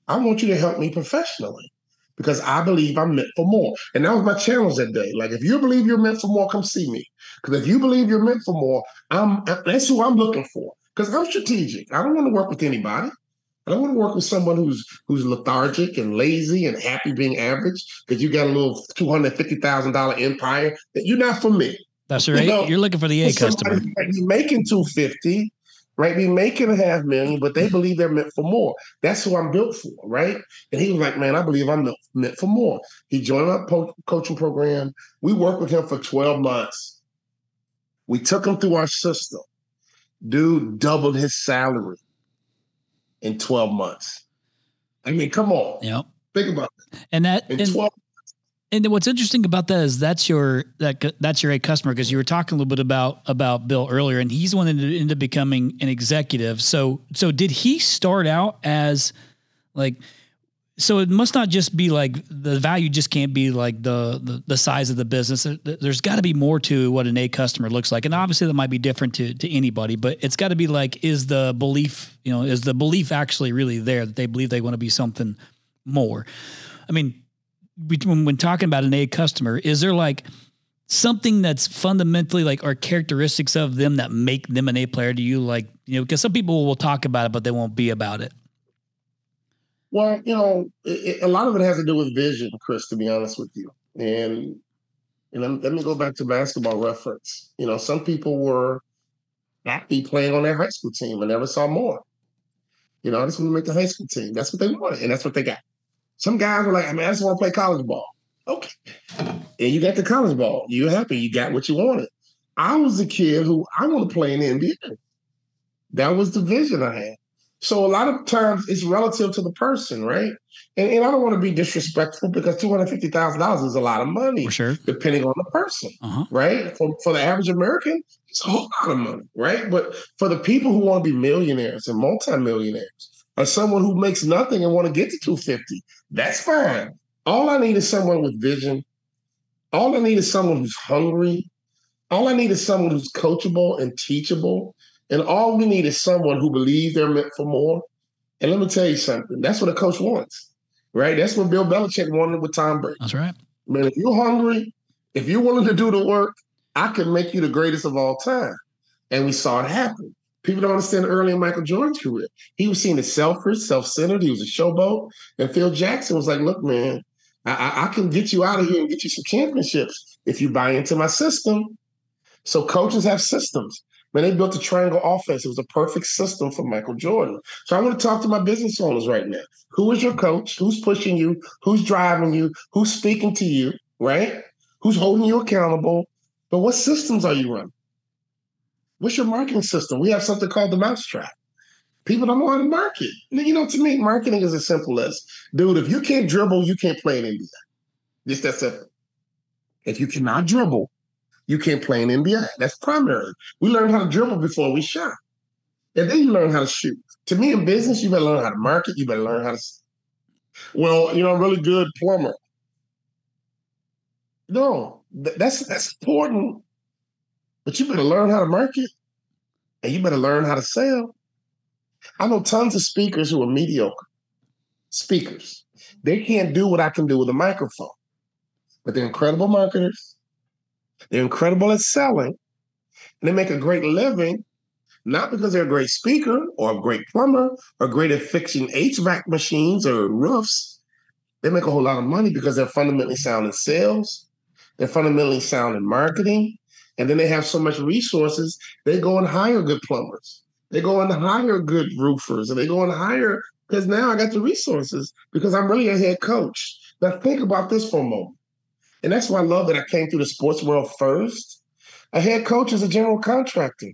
[SPEAKER 3] I want you to help me professionally because I believe I'm meant for more. And that was my challenge that day. Like, if you believe you're meant for more, come see me. Because if you believe you're meant for more, I'm that's who I'm looking for. Because I'm strategic. I don't want to work with anybody. I don't want to work with someone who's who's lethargic and lazy and happy being average because you got a little two hundred fifty thousand dollar empire that you're not for me.
[SPEAKER 2] That's right. You know, you're looking for the A customer.
[SPEAKER 3] You're making two fifty, right? Be making a half million, but they mm-hmm. believe they're meant for more. That's who I'm built for, right? And he was like, "Man, I believe I'm meant for more." He joined our po- coaching program. We worked with him for twelve months. We took him through our system. Dude doubled his salary in 12 months. I mean, come on.
[SPEAKER 2] Yep.
[SPEAKER 3] Think about
[SPEAKER 2] it. And that in and, 12 and what's interesting about that is that's your that that's your A customer because you were talking a little bit about about Bill earlier, and he's one that ended up becoming an executive. So so did he start out as like so it must not just be like the value just can't be like the the, the size of the business there's got to be more to what an a customer looks like and obviously that might be different to, to anybody but it's got to be like is the belief you know is the belief actually really there that they believe they want to be something more i mean when, when talking about an a customer is there like something that's fundamentally like are characteristics of them that make them an a player do you like you know because some people will talk about it but they won't be about it
[SPEAKER 3] well, you know, it, a lot of it has to do with vision, Chris. To be honest with you, and and let me go back to basketball reference. You know, some people were happy playing on their high school team and never saw more. You know, I just want to make the high school team. That's what they wanted, and that's what they got. Some guys were like, I mean, I just want to play college ball. Okay. And you got the college ball. You're happy. You got what you wanted. I was a kid who I want to play in the NBA. That was the vision I had. So a lot of times it's relative to the person, right? And, and I don't want to be disrespectful because two hundred fifty thousand dollars is a lot of money,
[SPEAKER 2] for sure,
[SPEAKER 3] depending on the person, uh-huh. right? For, for the average American, it's a whole lot of money, right? But for the people who want to be millionaires and multimillionaires, or someone who makes nothing and want to get to two fifty, that's fine. All I need is someone with vision. All I need is someone who's hungry. All I need is someone who's coachable and teachable and all we need is someone who believes they're meant for more. And let me tell you something. That's what a coach wants, right? That's what Bill Belichick wanted with Tom Brady.
[SPEAKER 2] That's right.
[SPEAKER 3] Man, if you're hungry, if you're willing to do the work, I can make you the greatest of all time. And we saw it happen. People don't understand early in Michael Jordan's career. He was seen as selfish, self-centered. He was a showboat. And Phil Jackson was like, look, man, I, I can get you out of here and get you some championships if you buy into my system. So coaches have systems. Man, they built a triangle offense. It was a perfect system for Michael Jordan. So I want to talk to my business owners right now. Who is your coach? Who's pushing you? Who's driving you? Who's speaking to you? Right? Who's holding you accountable? But what systems are you running? What's your marketing system? We have something called the mousetrap. People don't know how to market. You know, to me, marketing is as simple as, dude, if you can't dribble, you can't play in NBA. Just that simple. If you cannot dribble, you can't play in NBA. That's primary. We learned how to dribble before we shot. And then you learn how to shoot. To me, in business, you better learn how to market. You better learn how to. Well, you know, I'm really good plumber. No, that's that's important. But you better learn how to market, and you better learn how to sell. I know tons of speakers who are mediocre speakers. They can't do what I can do with a microphone, but they're incredible marketers They're incredible at selling. And they make a great living, not because they're a great speaker or a great plumber or great at fixing HVAC machines or roofs. They make a whole lot of money because they're fundamentally sound in sales, they're fundamentally sound in marketing, and then they have so much resources, they go and hire good plumbers. They go and hire good roofers, and they go and hire because now I got the resources because I'm really a head coach. Now think about this for a moment. And that's why I love that I came through the sports world first. A head coach is a general contractor,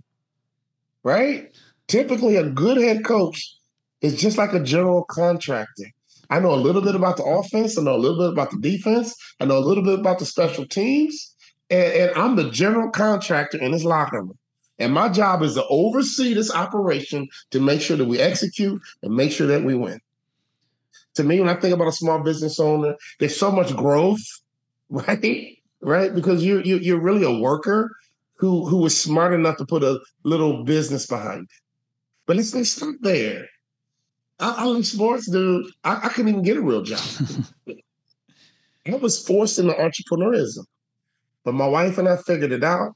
[SPEAKER 3] right? Typically, a good head coach is just like a general contractor. I know a little bit about the offense. I know a little bit about the defense. I know a little bit about the special teams. And, and I'm the general contractor in this locker room. And my job is to oversee this operation to make sure that we execute and make sure that we win. To me, when I think about a small business owner, there's so much growth right? Right? Because you're you, you're really a worker who who was smart enough to put a little business behind it. But let's let's stop there. I, I love sports, dude. I, I couldn't even get a real job. I was forced into entrepreneurism, but my wife and I figured it out.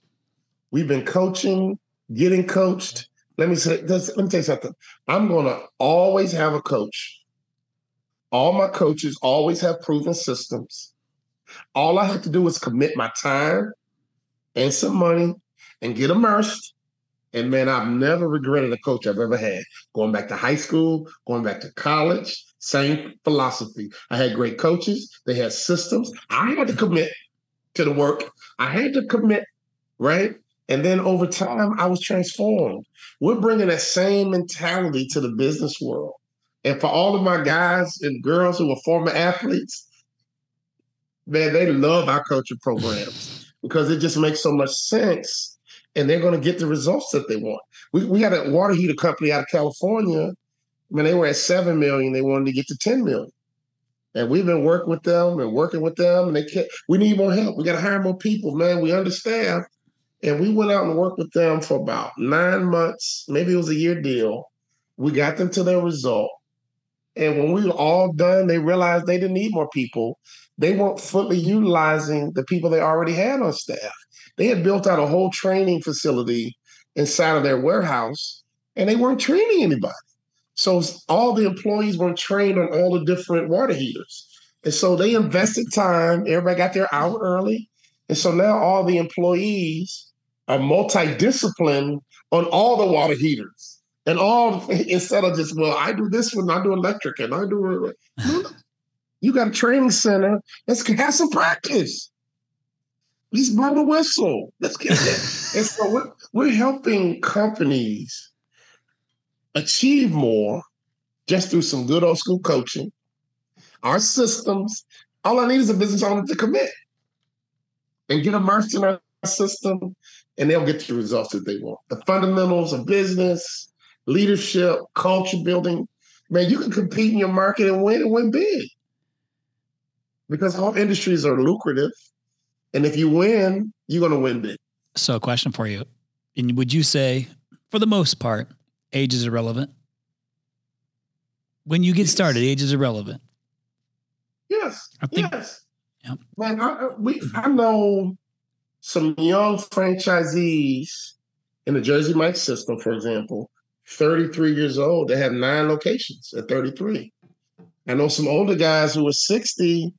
[SPEAKER 3] We've been coaching, getting coached. Let me say, let me tell you something. I'm gonna always have a coach. All my coaches always have proven systems. All I have to do is commit my time and some money and get immersed. And man, I've never regretted a coach I've ever had. Going back to high school, going back to college, same philosophy. I had great coaches, they had systems. I had to commit to the work, I had to commit, right? And then over time, I was transformed. We're bringing that same mentality to the business world. And for all of my guys and girls who are former athletes, man, they love our coaching programs because it just makes so much sense and they're going to get the results that they want. We, we had a water heater company out of California. When they were at 7 million, they wanted to get to 10 million. And we've been working with them and working with them, and they can't. We need more help. We got to hire more people, man. We understand. And we went out and worked with them for about nine months. Maybe it was a year deal. We got them to their result. And when we were all done, they realized they didn't need more people they weren't fully utilizing the people they already had on staff. They had built out a whole training facility inside of their warehouse, and they weren't training anybody. So all the employees weren't trained on all the different water heaters. And so they invested time. Everybody got their hour early. And so now all the employees are multidisciplined on all the water heaters. And all instead of just, well, I do this one, I do electric, and I do you got a training center. Let's have some practice. Let's blow the whistle. Let's get it. and so we're, we're helping companies achieve more just through some good old school coaching. Our systems, all I need is a business owner to commit and get immersed in our system, and they'll get the results that they want. The fundamentals of business, leadership, culture building. Man, you can compete in your market and win and win big because all industries are lucrative. And if you win, you're going to win big.
[SPEAKER 2] So, a question for you. And would you say, for the most part, age is irrelevant? When you get started, age is irrelevant.
[SPEAKER 3] Yes. I think, yes. Yep. Man, I, we, I know some young franchisees in the Jersey Mike system, for example, 33 years old. They have nine locations at 33. I know some older guys who are 60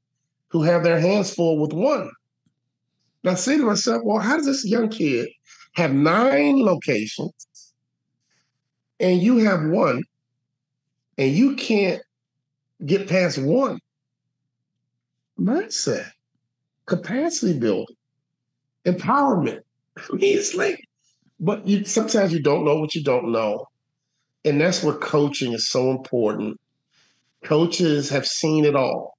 [SPEAKER 3] who have their hands full with one. Now I say to myself, well, how does this young kid have nine locations and you have one and you can't get past one? Mindset, capacity building, empowerment. I mean, it's like, but you sometimes you don't know what you don't know. And that's where coaching is so important. Coaches have seen it all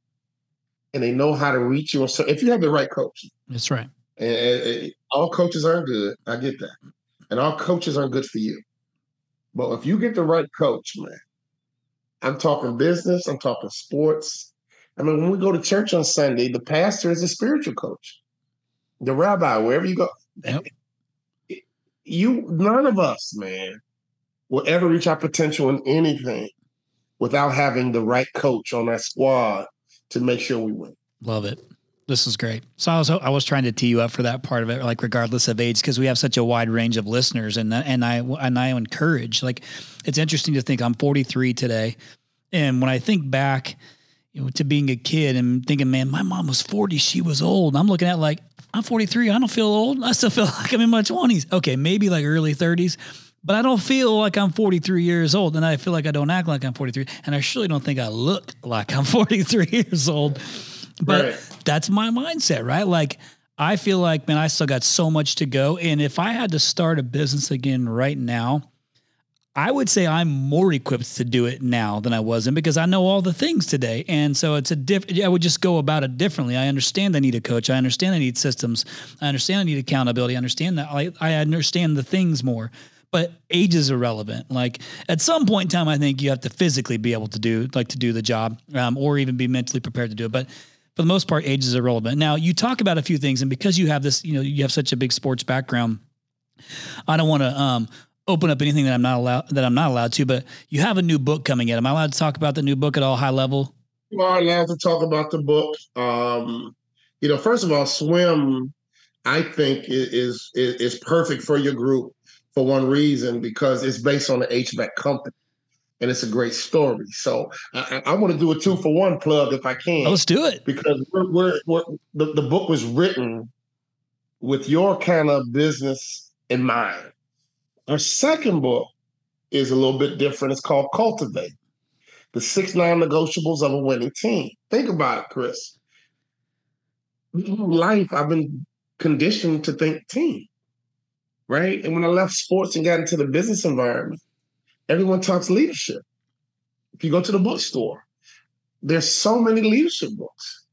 [SPEAKER 3] and they know how to reach you. So if you have the right coach,
[SPEAKER 2] that's right.
[SPEAKER 3] And, and all coaches aren't good. I get that, and all coaches aren't good for you. But if you get the right coach, man, I'm talking business. I'm talking sports. I mean, when we go to church on Sunday, the pastor is a spiritual coach, the rabbi, wherever you go. Yep. You, none of us, man, will ever reach our potential in anything without having the right coach on our squad to make sure we win.
[SPEAKER 2] Love it. This is great. So I was I was trying to tee you up for that part of it, like regardless of age, because we have such a wide range of listeners, and and I and I encourage. Like, it's interesting to think I'm 43 today, and when I think back, you know, to being a kid and thinking, man, my mom was 40, she was old. I'm looking at like I'm 43, I don't feel old. I still feel like I'm in my 20s. Okay, maybe like early 30s, but I don't feel like I'm 43 years old, and I feel like I don't act like I'm 43, and I surely don't think I look like I'm 43 years old. But right. that's my mindset, right? Like I feel like, man, I still got so much to go. And if I had to start a business again right now, I would say I'm more equipped to do it now than I was, and because I know all the things today, and so it's a diff. I would just go about it differently. I understand I need a coach. I understand I need systems. I understand I need accountability. I understand that I, I understand the things more. But age is irrelevant. Like at some point in time, I think you have to physically be able to do like to do the job, um, or even be mentally prepared to do it. But for the most part, age is irrelevant. Now, you talk about a few things, and because you have this, you know, you have such a big sports background, I don't want to um, open up anything that I'm not allowed that I'm not allowed to. But you have a new book coming in. Am I allowed to talk about the new book at all high level?
[SPEAKER 3] You are allowed to talk about the book. Um, you know, first of all, swim, I think is, is is perfect for your group for one reason because it's based on the HVAC company and it's a great story. So I, I want to do a two for one plug if I can.
[SPEAKER 2] Let's do it
[SPEAKER 3] because we're, we're, we're, the, the book was written with your kind of business in mind. Our second book is a little bit different. It's called Cultivate: The Six Non-Negotiables of a Winning Team. Think about it, Chris. Life, I've been conditioned to think team, right? And when I left sports and got into the business environment, everyone talks leadership. If you go to the bookstore, there's so many leadership books.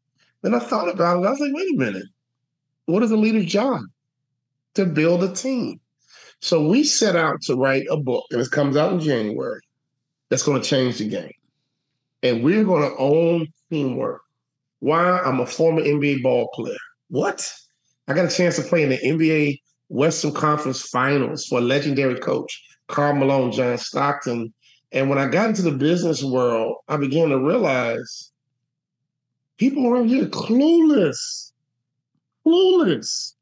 [SPEAKER 3] Then I thought about it. I was like, wait a minute. What is a leader's job? To build a team. So we set out to write a book, and it comes out in January, that's going to change the game. And we're going to own teamwork. Why? I'm a former NBA ball player. What? I got a chance to play in the NBA Western Conference Finals for a legendary coach Karl Malone, John Stockton. And when I got into the business world, I began to realize people around here clueless, clueless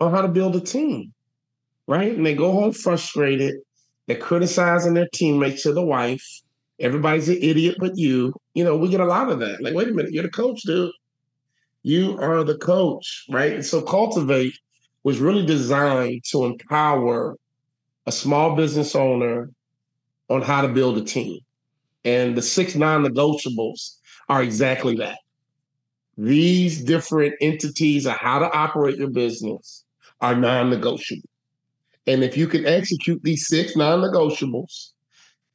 [SPEAKER 3] on how to build a team, right? And they go home frustrated. They're criticizing their teammates to the wife. Everybody's an idiot but you. You know, we get a lot of that. Like, wait a minute, you're the coach, dude. You are the coach, right? And so Cultivate was really designed to empower a small business owner on how to build a team. And the six non negotiables are exactly that. These different entities of how to operate your business are non negotiable. And if you can execute these six non negotiables,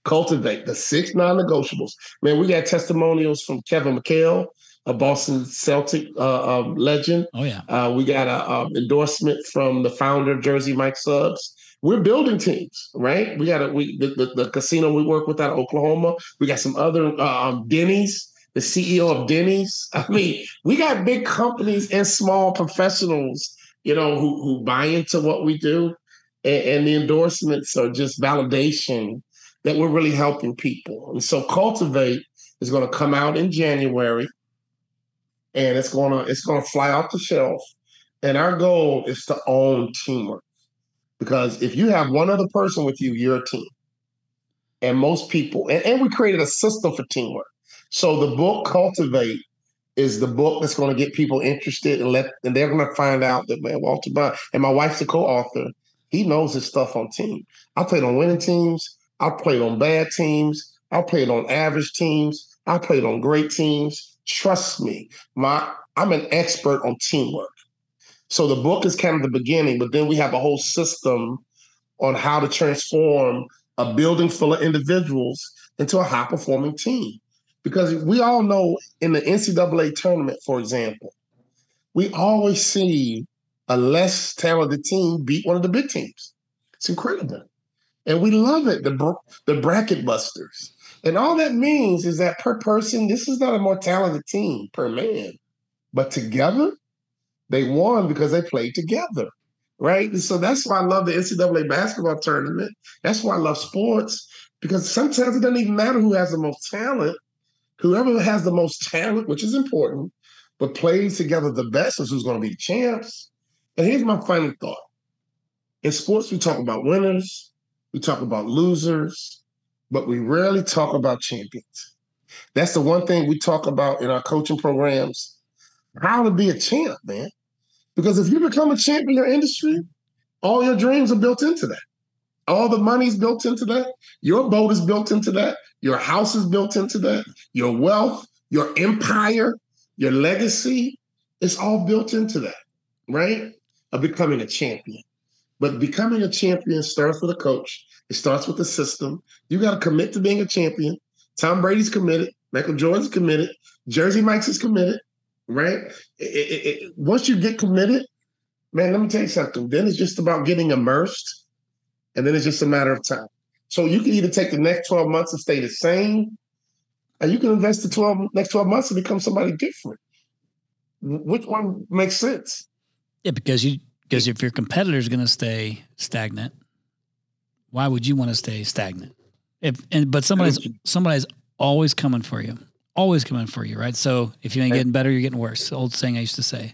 [SPEAKER 3] cultivate the six non negotiables. Man, we got testimonials from Kevin McHale, a Boston Celtic uh, um, legend.
[SPEAKER 2] Oh, yeah.
[SPEAKER 3] Uh, we got an um, endorsement from the founder of Jersey Mike Subs we're building teams, right? We got a, we the, the, the, casino we work with out of Oklahoma. We got some other uh, um, Denny's, the CEO of Denny's. I mean, we got big companies and small professionals, you know, who who buy into what we do, and, and the endorsements are just validation that we're really helping people. And so, cultivate is going to come out in January, and it's gonna it's gonna fly off the shelf. And our goal is to own teamwork. Because if you have one other person with you, you're a team. And most people, and, and we created a system for teamwork. So the book Cultivate is the book that's going to get people interested and let and they're going to find out that man Walter Bond and my wife's a co-author. He knows his stuff on team. I played on winning teams. I played on bad teams. I played on average teams. I played on great teams. Trust me, my I'm an expert on teamwork. So the book is kind of the beginning, but then we have a whole system on how to transform a building full of individuals into a high performing team. Because we all know in the NCAA tournament, for example, we always see a less talented team beat one of the big teams. It's incredible. And we love it, the, the bracket busters. And all that means is that per person, this is not a more talented team per man. But together, they won because they played together, right? And so that's why I love the NCAA basketball tournament. That's why I love sports because sometimes it doesn't even matter who has the most talent. Whoever has the most talent, which is important, but plays together the best is who's going to be the champs. And here's my final thought. In sports, we talk about winners, we talk about losers, but we rarely talk about champions. That's the one thing we talk about in our coaching programs how to be a champ, man. Because if you become a champ in your industry, all your dreams are built into that. All the money's built into that. Your boat is built into that. Your house is built into that. Your wealth, your empire, your legacy, it's all built into that, right? Of becoming a champion. But becoming a champion starts with a coach. It starts with the system. You got to commit to being a champion. Tom Brady's committed. Michael Jordan's committed. Jersey Mike's is committed, right? It, it, it, once you get committed, man, let me tell you something. Then it's just about getting immersed, and then it's just a matter of time. So you can either take the next 12 months and stay the same, and you can invest the 12 next 12 months and become somebody different. Which one makes sense?
[SPEAKER 2] Yeah, because you because if your competitor is going to stay stagnant, why would you want to stay stagnant? If and but somebody's somebody's always coming for you, always coming for you, right? So if you ain't getting better, you're getting worse. Old saying I used to say.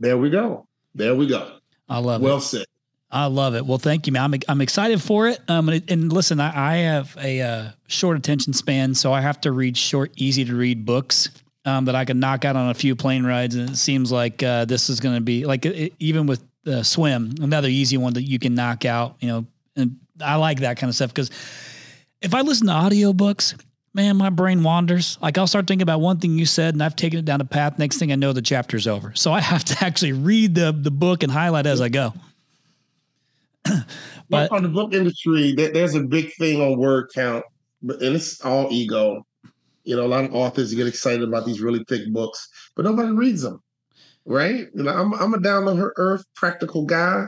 [SPEAKER 3] There we go. There we go.
[SPEAKER 2] I love
[SPEAKER 3] well
[SPEAKER 2] it.
[SPEAKER 3] Well said.
[SPEAKER 2] I love it. Well, thank you, man. I'm, I'm excited for it. Um, and, and listen, I, I have a uh, short attention span, so I have to read short, easy to read books um, that I can knock out on a few plane rides. And it seems like uh, this is going to be like it, even with uh, swim, another easy one that you can knock out. You know, and I like that kind of stuff because if I listen to audiobooks, man, my brain wanders. Like I'll start thinking about one thing you said, and I've taken it down a path. Next thing I know, the chapter's over. So I have to actually read the the book and highlight as I go.
[SPEAKER 3] but on the book industry, there's a big thing on word count, but and it's all ego. You know, a lot of authors get excited about these really thick books, but nobody reads them, right? You know, I'm I'm a down to earth, practical guy.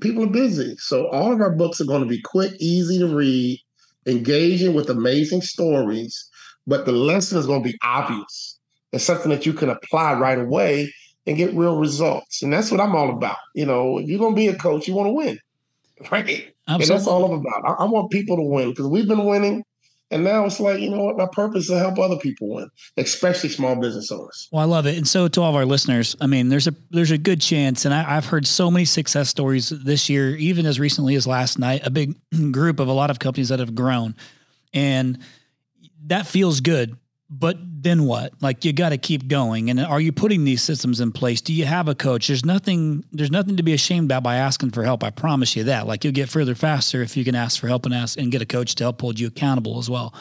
[SPEAKER 3] People are busy, so all of our books are going to be quick, easy to read, engaging with amazing stories. But the lesson is going to be obvious. It's something that you can apply right away and get real results, and that's what I'm all about. You know, if you're going to be a coach, you want to win, right? Absolutely. And that's all I'm about. I, I want people to win because we've been winning and now it's like, you know what, my purpose is to help other people win, especially small business owners.
[SPEAKER 2] Well, I love it. And so to all of our listeners, I mean, there's a there's a good chance, and I, have heard so many success stories this year, even as recently as last night, a big group of a lot of companies that have grown. And that feels good but then what? Like you got to keep going. And are you putting these systems in place? Do you have a coach? There's nothing. There's nothing to be ashamed about by asking for help. I promise you that. Like you'll get further faster if you can ask for help and ask and get a coach to help hold you accountable as well.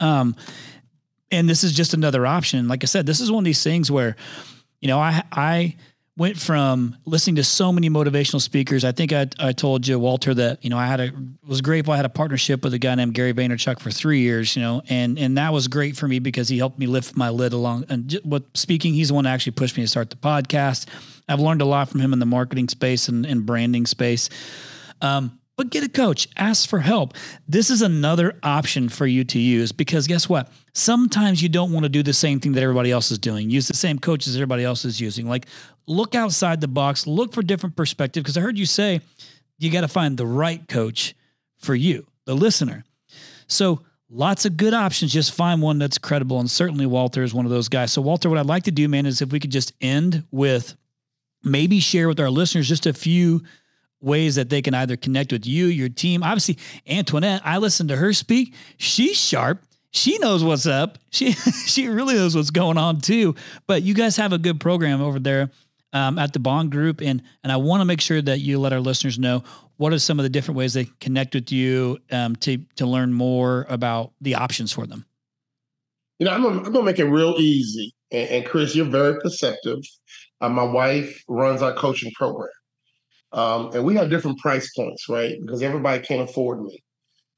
[SPEAKER 2] Um, and this is just another option. Like I said, this is one of these things where, you know, I I went from listening to so many motivational speakers. I think I, I told you, Walter, that, you know, I had a, was grateful. I had a partnership with a guy named Gary Vaynerchuk for three years, you know, and, and that was great for me because he helped me lift my lid along and what speaking, he's the one that actually pushed me to start the podcast. I've learned a lot from him in the marketing space and, and branding space. Um, but get a coach, ask for help. This is another option for you to use because guess what? Sometimes you don't want to do the same thing that everybody else is doing. Use the same coaches everybody else is using. Like look outside the box, look for different perspective because I heard you say you got to find the right coach for you, the listener. So lots of good options. Just find one that's credible. And certainly Walter is one of those guys. So Walter, what I'd like to do, man, is if we could just end with maybe share with our listeners just a few ways that they can either connect with you, your team. Obviously, Antoinette, I listened to her speak. She's sharp. She knows what's up. She she really knows what's going on too. But you guys have a good program over there um, at the Bond Group, and and I want to make sure that you let our listeners know what are some of the different ways they connect with you um, to to learn more about the options for them.
[SPEAKER 3] You know, I'm gonna, I'm gonna make it real easy. And, and Chris, you're very perceptive. Uh, my wife runs our coaching program. Um, and we have different price points, right? Because everybody can't afford me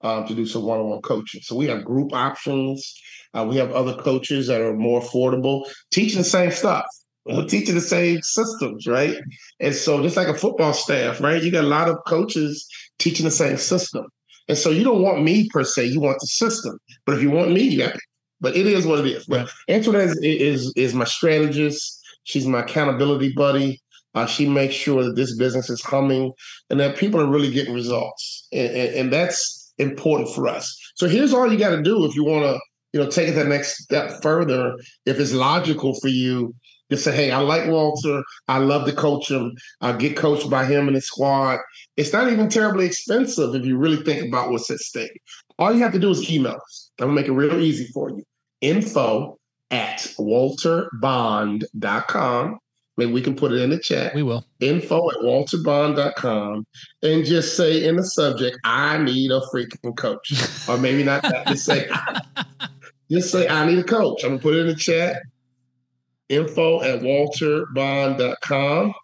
[SPEAKER 3] um, to do some one-on-one coaching. So we have group options. Uh, we have other coaches that are more affordable, teaching the same stuff, teaching the same systems, right? And so just like a football staff, right? You got a lot of coaches teaching the same system. And so you don't want me per se, you want the system. But if you want me, you got it. But it is what it is. But Antoinette is, is, is my strategist. She's my accountability buddy. Uh, she makes sure that this business is humming and that people are really getting results. And, and, and that's important for us. So here's all you got to do if you want to, you know, take it the next step further. If it's logical for you, Just say, hey, I like Walter. I love to coach him. I get coached by him and his squad. It's not even terribly expensive if you really think about what's at stake. All you have to do is email us. I'm gonna make it real easy for you. Info at walterbond.com. Maybe we can put it in the chat.
[SPEAKER 2] We will.
[SPEAKER 3] Info at walterbond.com and just say in the subject, I need a freaking coach. or maybe not that. Just say, just say, I need a coach. I'm going to put it in the chat. Info at walterbond.com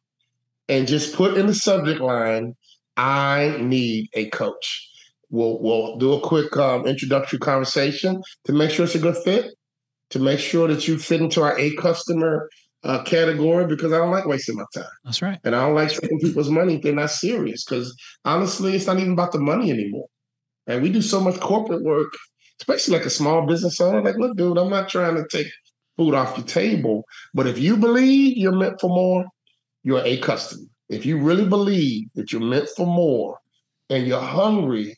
[SPEAKER 3] and just put in the subject line, I need a coach. We'll, we'll do a quick um, introductory conversation to make sure it's a good fit, to make sure that you fit into our A customer uh, category because I don't like wasting my time.
[SPEAKER 2] That's right.
[SPEAKER 3] And I don't like taking people's money if they're not serious because honestly, it's not even about the money anymore. And we do so much corporate work, especially like a small business owner. Like, look, dude, I'm not trying to take food off your table, but if you believe you're meant for more, you're a customer. If you really believe that you're meant for more and you're hungry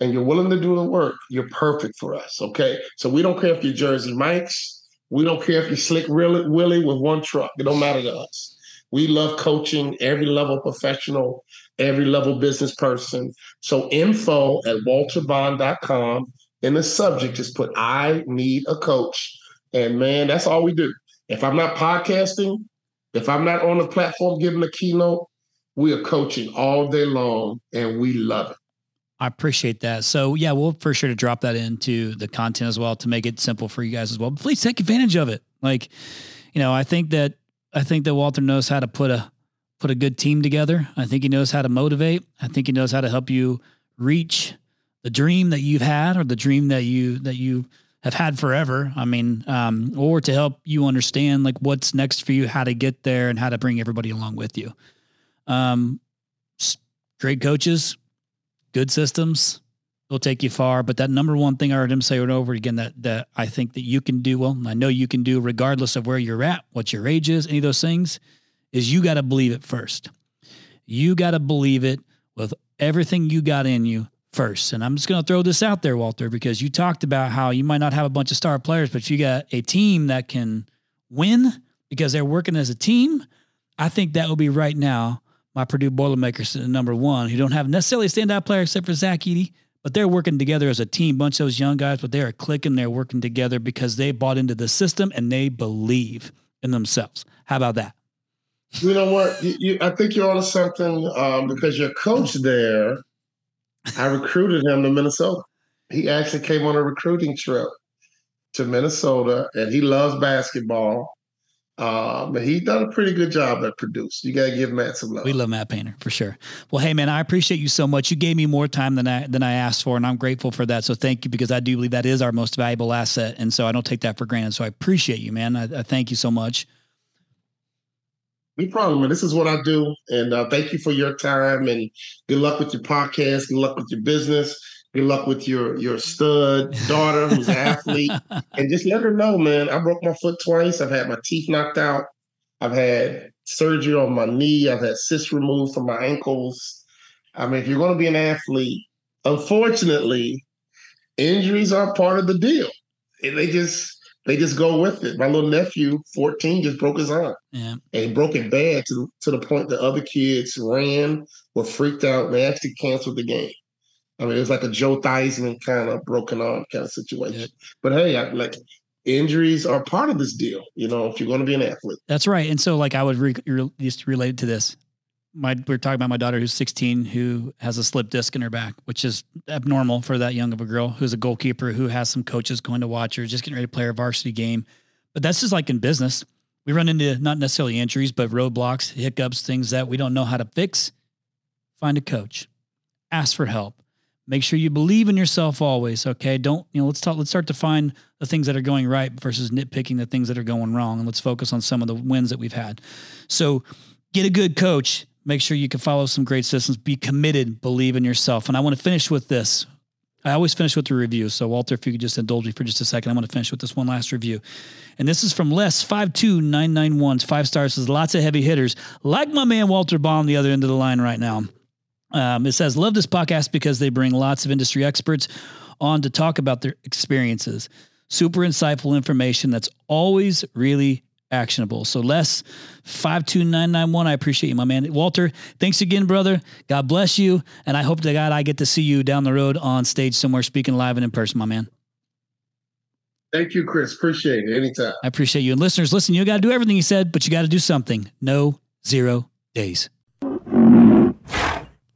[SPEAKER 3] and you're willing to do the work, you're perfect for us. Okay. So we don't care if you're Jersey Mike's, we don't care if you slick Willie with one truck. It don't matter to us. We love coaching every level professional, every level business person. So info at walterbond.com. In the subject, just put I need a coach. And man, that's all we do. If I'm not podcasting, if I'm not on the platform giving a keynote, we are coaching all day long and we love it.
[SPEAKER 2] I appreciate that. So yeah, we'll for sure to drop that into the content as well to make it simple for you guys as well. But please take advantage of it. Like, you know, I think that I think that Walter knows how to put a put a good team together. I think he knows how to motivate. I think he knows how to help you reach the dream that you've had or the dream that you that you have had forever. I mean, um, or to help you understand like what's next for you, how to get there, and how to bring everybody along with you. Um, great coaches, good systems will take you far. But that number one thing I heard him say over and over again that that I think that you can do well, I know you can do regardless of where you're at, what your age is, any of those things, is you got to believe it first. You got to believe it with everything you got in you first. And I'm just going to throw this out there, Walter, because you talked about how you might not have a bunch of star players, but you got a team that can win because they're working as a team. I think that will be right now my Purdue Boilermakers number one, who don't have necessarily a standout player except for Zach Edey, but they're working together as a team. Bunch of those young guys, but they are clicking. They're working together because they bought into the system and they believe in themselves. How about that?
[SPEAKER 3] You know what? You, you, I think you're on something um, because your coach there, I recruited him to Minnesota. He actually came on a recruiting trip to Minnesota, and he loves basketball. Um, but he done a pretty good job at Purdue. You gotta give Matt some love.
[SPEAKER 2] We love Matt Painter for sure. Well, hey man, I appreciate you so much. You gave me more time than I than I asked for, and I'm grateful for that. So thank you because I do believe that is our most valuable asset, and so I don't take that for granted. So I appreciate you, man. I, I thank you so much.
[SPEAKER 3] No problem, man. This is what I do, and uh, thank you for your time. And good luck with your podcast. Good luck with your business. Good luck with your your stud daughter who's an athlete, and just let her know, man. I broke my foot twice. I've had my teeth knocked out. I've had surgery on my knee. I've had cysts removed from my ankles. I mean, if you're going to be an athlete, unfortunately, injuries are part of the deal. And they just they just go with it. My little nephew, 14, just broke his arm.
[SPEAKER 2] Yeah.
[SPEAKER 3] And he broke it bad to, to the point that other kids ran, were freaked out, and they actually canceled the game. I mean, it was like a Joe Theismann kind of broken arm kind of situation. Yeah. But hey, I, like injuries are part of this deal. You know, if you're going to be an athlete,
[SPEAKER 2] that's right. And so, like, I would re- re- just relate to this. My we're talking about my daughter who's 16 who has a slip disc in her back, which is abnormal for that young of a girl who's a goalkeeper who has some coaches going to watch her, just getting ready to play her varsity game. But that's just like in business. We run into not necessarily injuries, but roadblocks, hiccups, things that we don't know how to fix. Find a coach, ask for help Make sure you believe in yourself always. Okay. Don't, you know, let's talk, let's start to find the things that are going right versus nitpicking the things that are going wrong. And let's focus on some of the wins that we've had. So get a good coach. Make sure you can follow some great systems. Be committed, believe in yourself. And I want to finish with this. I always finish with the review. So, Walter, if you could just indulge me for just a second, I'm going to finish with this one last review. And this is from Les52991. Five stars says lots of heavy hitters, like my man Walter Bond, the other end of the line right now. Um, it says, Love this podcast because they bring lots of industry experts on to talk about their experiences. Super insightful information that's always really actionable. So Les 52991, I appreciate you, my man. Walter, thanks again, brother. God bless you. And I hope to God I get to see you down the road on stage somewhere speaking live and in person, my man.
[SPEAKER 3] Thank you, Chris. Appreciate it. Anytime.
[SPEAKER 2] I appreciate you. And listeners, listen, you got to do everything he said, but you got to do something. No zero days.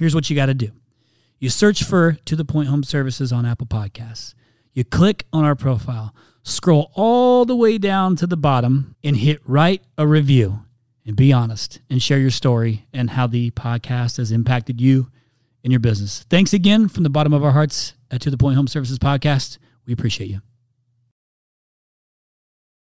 [SPEAKER 2] here's what you got to do you search for To The Point Home Services on Apple Podcasts. You click on our profile, scroll all the way down to the bottom, and hit write a review. And be honest and share your story and how the podcast has impacted you and your business. Thanks again from the bottom of our hearts at To The Point Home Services Podcast. We appreciate you.